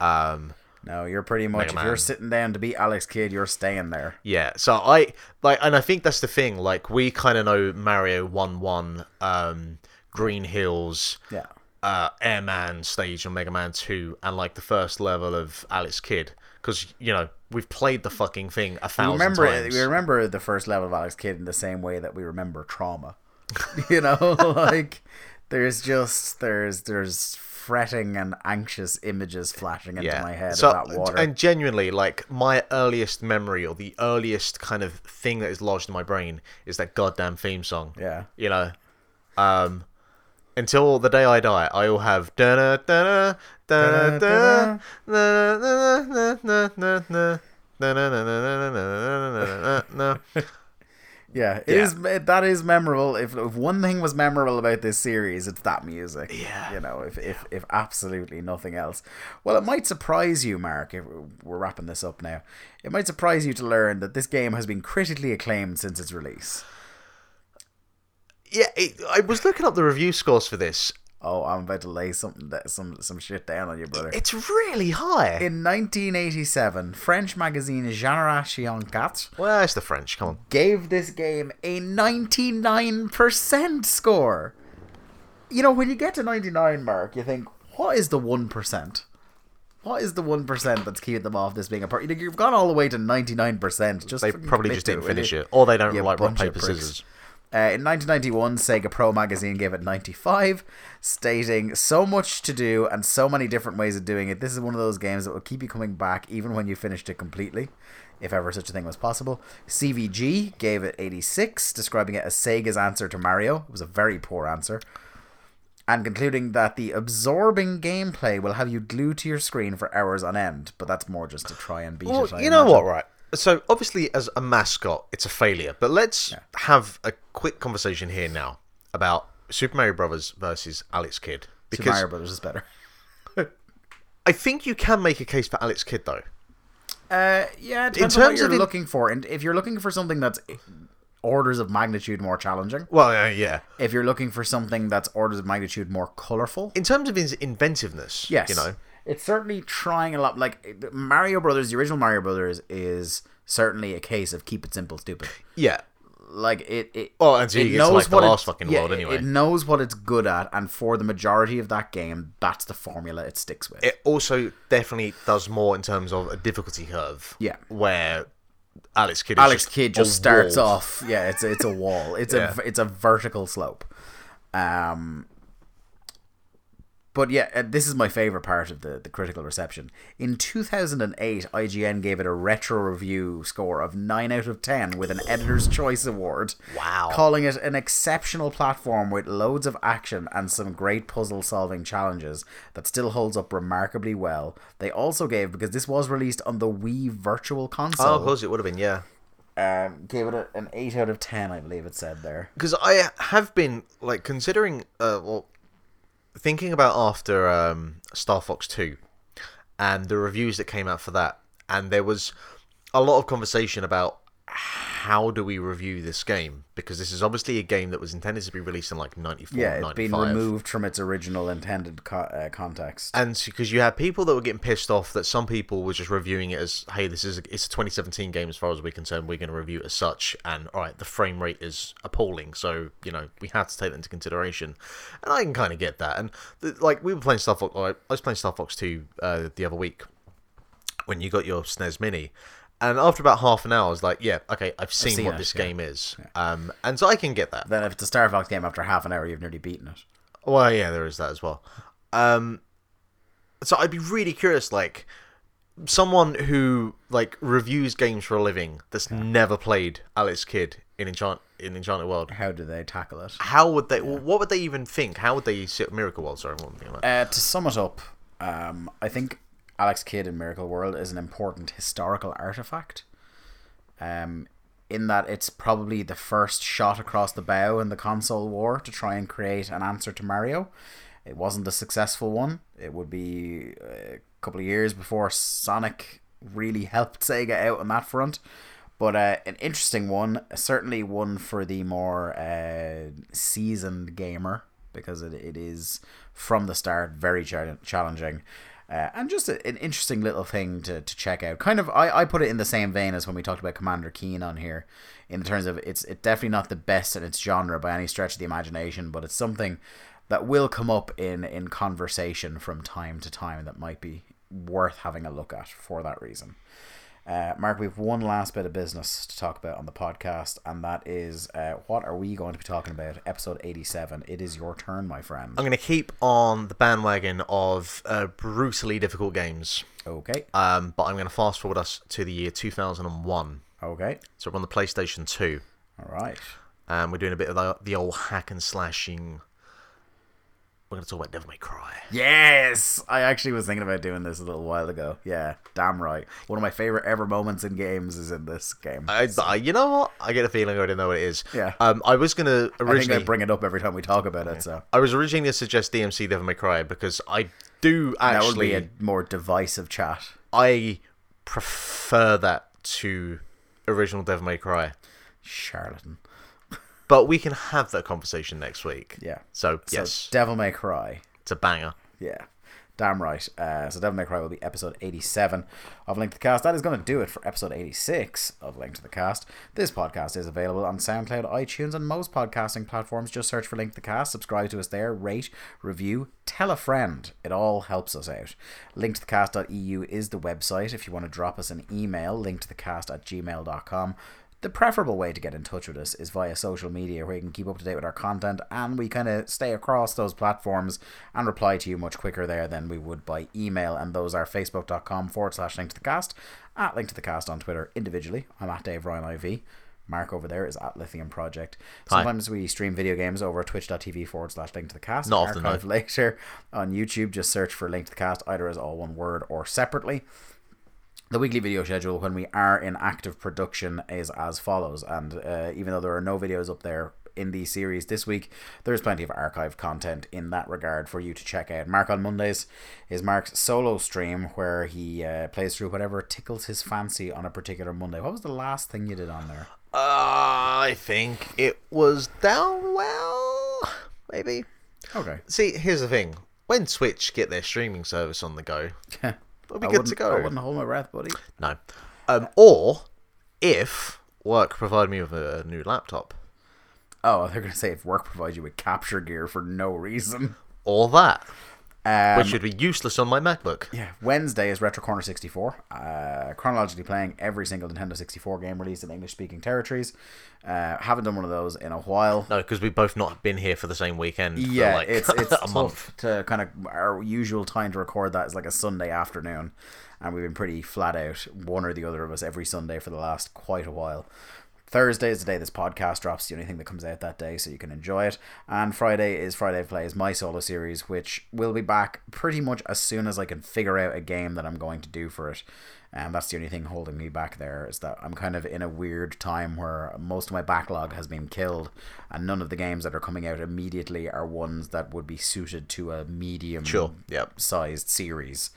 Um, no, you're pretty much. If you're sitting down to beat Alex Kidd, you're staying there. Yeah, so I like, and I think that's the thing. Like, we kind of know Mario One One, um, Green Hills, Yeah, uh, Airman stage on Mega Man Two, and like the first level of Alex Kidd, because you know we've played the fucking thing a we thousand remember times. we remember the first level of Alex Kidd in the same way that we remember trauma. <laughs> you know, <laughs> like there's just there's there's fretting and anxious images flashing into my head so, of that water. and genuinely, like my earliest memory or the earliest kind of thing that is lodged in my brain is that goddamn theme song. yeah, you know um until the day i die i will have da da da da da da da yeah, it Yeah. is. it- That is memorable. If, if one thing was memorable about this series, it's that music. Yeah. you know, if if if absolutely nothing else. Well, it might surprise you, Mark. If we're wrapping this up now, it might surprise you to learn that this game has been critically acclaimed since its release. Yeah it, i was looking up the review scores for this Oh, I'm about to lay something that some some shit down on you, brother. it's really high In 1987, French magazine Génération 4 well it's the french come on gave this game a 99% score. You know, when you get to 99, Mark, you think, what is the 1%? What is the 1% that's keeping them off this being a part? You know, you've gone all the way to 99%. Just they probably just didn't finish it or they don't like rock paper scissors Uh, in 1991, Sega Pro magazine gave it 95, stating so much to do and so many different ways of doing it. This is one of those games that will keep you coming back even when you finished it completely, if ever such a thing was possible. CVG gave it 86, describing it as Sega's answer to Mario. It was a very poor answer. And concluding that the absorbing gameplay will have you glued to your screen for hours on end, but that's more just to try and beat Well, it. I you know imagine. what, right? So obviously, as a mascot, it's a failure. But let's have a quick conversation here now about Super Mario Brothers versus Alex Kidd Super because Mario Brothers is better. <laughs> I think you can make a case for Alex Kidd though. Uh, yeah, on terms what of you're in- looking for, and if you're looking for something that's orders of magnitude more challenging, Well, uh, yeah. if you're looking for something that's orders of magnitude more colorful, In terms of his inventiveness, yes, you know, it's certainly trying a lot. Like Mario Brothers, the original Mario Brothers is certainly a case of keep it simple, stupid. yeah. Like it, it Well, until it you get to, like, the what it- last fucking world anyway. It knows what it's good at, and for the majority of that game, that's the formula it sticks with. It also definitely does more in terms of a difficulty curve. Yeah. Where Alex Kidd is Alex just Kidd a just starts wall. off. Yeah, it's it's a wall. It's Yeah. a it's a vertical slope. Um, but yeah, uh, this is my favorite part of the, the critical reception. In 2008, IGN gave it a retro review score of 9 out of 10 with an Editor's Choice Award. Wow. Calling it an exceptional platform with loads of action and some great puzzle solving challenges that still holds up remarkably well. They also gave, because this was released on the Wii Virtual Oh, Console, of course it would have been, yeah. um, gave it a, an 8 out of 10, I believe it said there. because I have been like considering, uh, well, thinking about after um, Star Fox Two, and the reviews that came out for that, and there was a lot of conversation about how do we review this game? Because this is obviously a game that was intended to be released in like 94 Yeah, it's 95 been removed from its original intended co- uh, context. and because you had people that were getting pissed off that some people were just reviewing it as hey this is a, it's a 2017 game as far as we're concerned. We're going to review it as such and all right the frame rate is appalling so you know we had to take that into consideration. And i can kind of get that. And the, like we were playing star fox i was playing star fox 2 uh, the other week when you got your snes mini and after about half an hour i was like yeah okay i've seen, seen what it, this yeah. game is um, and so i can get that then if it's a Star Fox game after half an hour, you've nearly beaten it. Well, yeah, there is that as well. Um, so I'd be really curious, like someone who like reviews games for a living that's never played Alex Kidd in Enchant in Enchanted World. How do they tackle it? How would they? What would they even think? How would they sit Miracle World? Sorry, am thinking about? Uh, to sum it up, um, I think Alex Kidd in Miracle World is an important historical artifact. Um, in that it's probably the first shot across the bow in the console war to try and create an answer to Mario. It wasn't a successful one. It would be a couple of years before Sonic really <laughs> helped Sega out on that front. But uh, an interesting one, certainly one for the more uh, seasoned gamer, because it, it is from the start very chal- challenging. Uh, and just a, an interesting little thing to, to check out. Kind of, I, I put it in the same vein as when we talked about Commander Keen on here, in terms of it's it definitely not the best in its genre by any stretch of the imagination, but it's something that will come up in, in conversation from time to time that might be worth having a look at for that reason. Uh, Mark, we have one last bit of business to talk about on the podcast, and that is uh, what are we going to be talking about? Episode 87. It is your turn, my friend. I'm going to keep on the bandwagon of uh, brutally difficult games, Okay. um, but I'm going to fast forward us to the year 2001. Okay. So we're on the PlayStation 2. All right. and we're doing a bit of the, the old hack and slashing. We're to talk about Devil May Cry. Yes! I actually was thinking about doing this a little while ago. Yeah, damn right. One of my favorite ever moments in games is in this game. I, I, you know what? I get a feeling I already know what it is. Yeah. Um, I was gonna I think originally. I bring it up every time we talk about it, so I was originally gonna suggest DMC Devil May Cry because I do that would be actually. a more divisive chat. I prefer that to original Devil May Cry, Charlatan. But we can have that conversation next week. Yeah. So So yes, Devil May Cry. it's a banger. Yeah. Damn right. Uh, so Devil May Cry will be episode 87 of Link to the Cast. That is going to do it for episode 86 of Link to the Cast. This podcast is available on SoundCloud, iTunes, and most podcasting platforms. Just search for Link to the Cast, subscribe to us there, rate, review, tell a friend. It all helps us out. Link to the Linktothecast.eu is the website if you want to drop us an email, linktothecast at gmail.com. The preferable way to get in touch with us is via social media, where you can keep up to date with our content, and we kind of stay across those platforms and reply to you much quicker there than we would by email. And those are facebook.com forward slash link to the cast, at link to the cast on Twitter individually. I'm at Dave Ryan IV. Mark over there is at Lithium Project. Hi. Sometimes we stream video games over twitch.tv forward slash link to the cast. Not often, Archive no. later on YouTube. Just search for link to the cast, either as all one word or separately the weekly video schedule when we are in active production is as follows and uh, even though there are no videos up there in the series this week there's plenty of archive content in that regard for you to check out. Mark on mondays is mark's solo stream where he uh, plays through whatever tickles his fancy on a particular monday. What was the last thing you did on there? Uh, I think it was Downwell, maybe. okay. See, here's the thing: when Switch get their streaming service on the go, <laughs> it'll be I good to go. i wouldn't hold my breath buddy No. Um, or if work provide me with a new laptop, oh they're gonna say if work provides you with capture gear for no reason or that. Um, Which should be useless on my MacBook. yeah, Wednesday is Retro Corner 64. Uh, chronologically playing every single Nintendo 64 game released in English speaking territories. Uh, haven't done one of those in a while. No, because we've both not been here for the same weekend. for Yeah, like it's it's <laughs> a tough month. to kind of our usual time to record that is like a Sunday afternoon, and we've been pretty flat out one or the other of us every Sunday for the last quite a while. Thursday is the day this podcast drops, the only thing that comes out that day, so you can enjoy it. And Friday is Friday Plays my solo series, which will be back pretty much as soon as I can figure out a game that I'm going to do for it. And that's the only thing holding me back there is that I'm kind of in a weird time where most of my backlog has been killed, and none of the games that are coming out immediately are ones that would be suited to a medium Sure, yep. sized series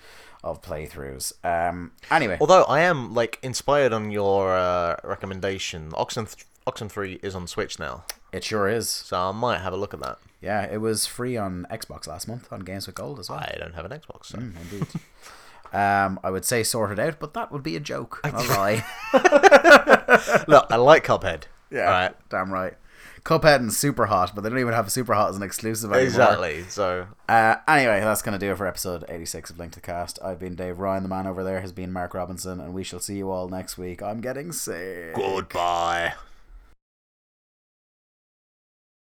of playthroughs. Um, anyway, Although I am like inspired on your uh, recommendation. Oxen th- Oxenfree is on Switch now, it sure is. so I might have a look at that. Yeah, it was free on Xbox last month on Games with Gold as well. I don't have an Xbox, so. Mm, indeed. um, I would say sort it out, but that would be a joke. A <laughs> lie. look, I like Cuphead. Yeah, Alright. damn right. Cuphead and Super Hot, but they don't even have Super Hot as an exclusive anymore. Exactly. So Uh, anyway, that's going to do it for episode 86 of Link to the Cast. I've been Dave Ryan, the man over there has been Mark Robinson, and we shall see you all next week. I'm getting sick. goodbye.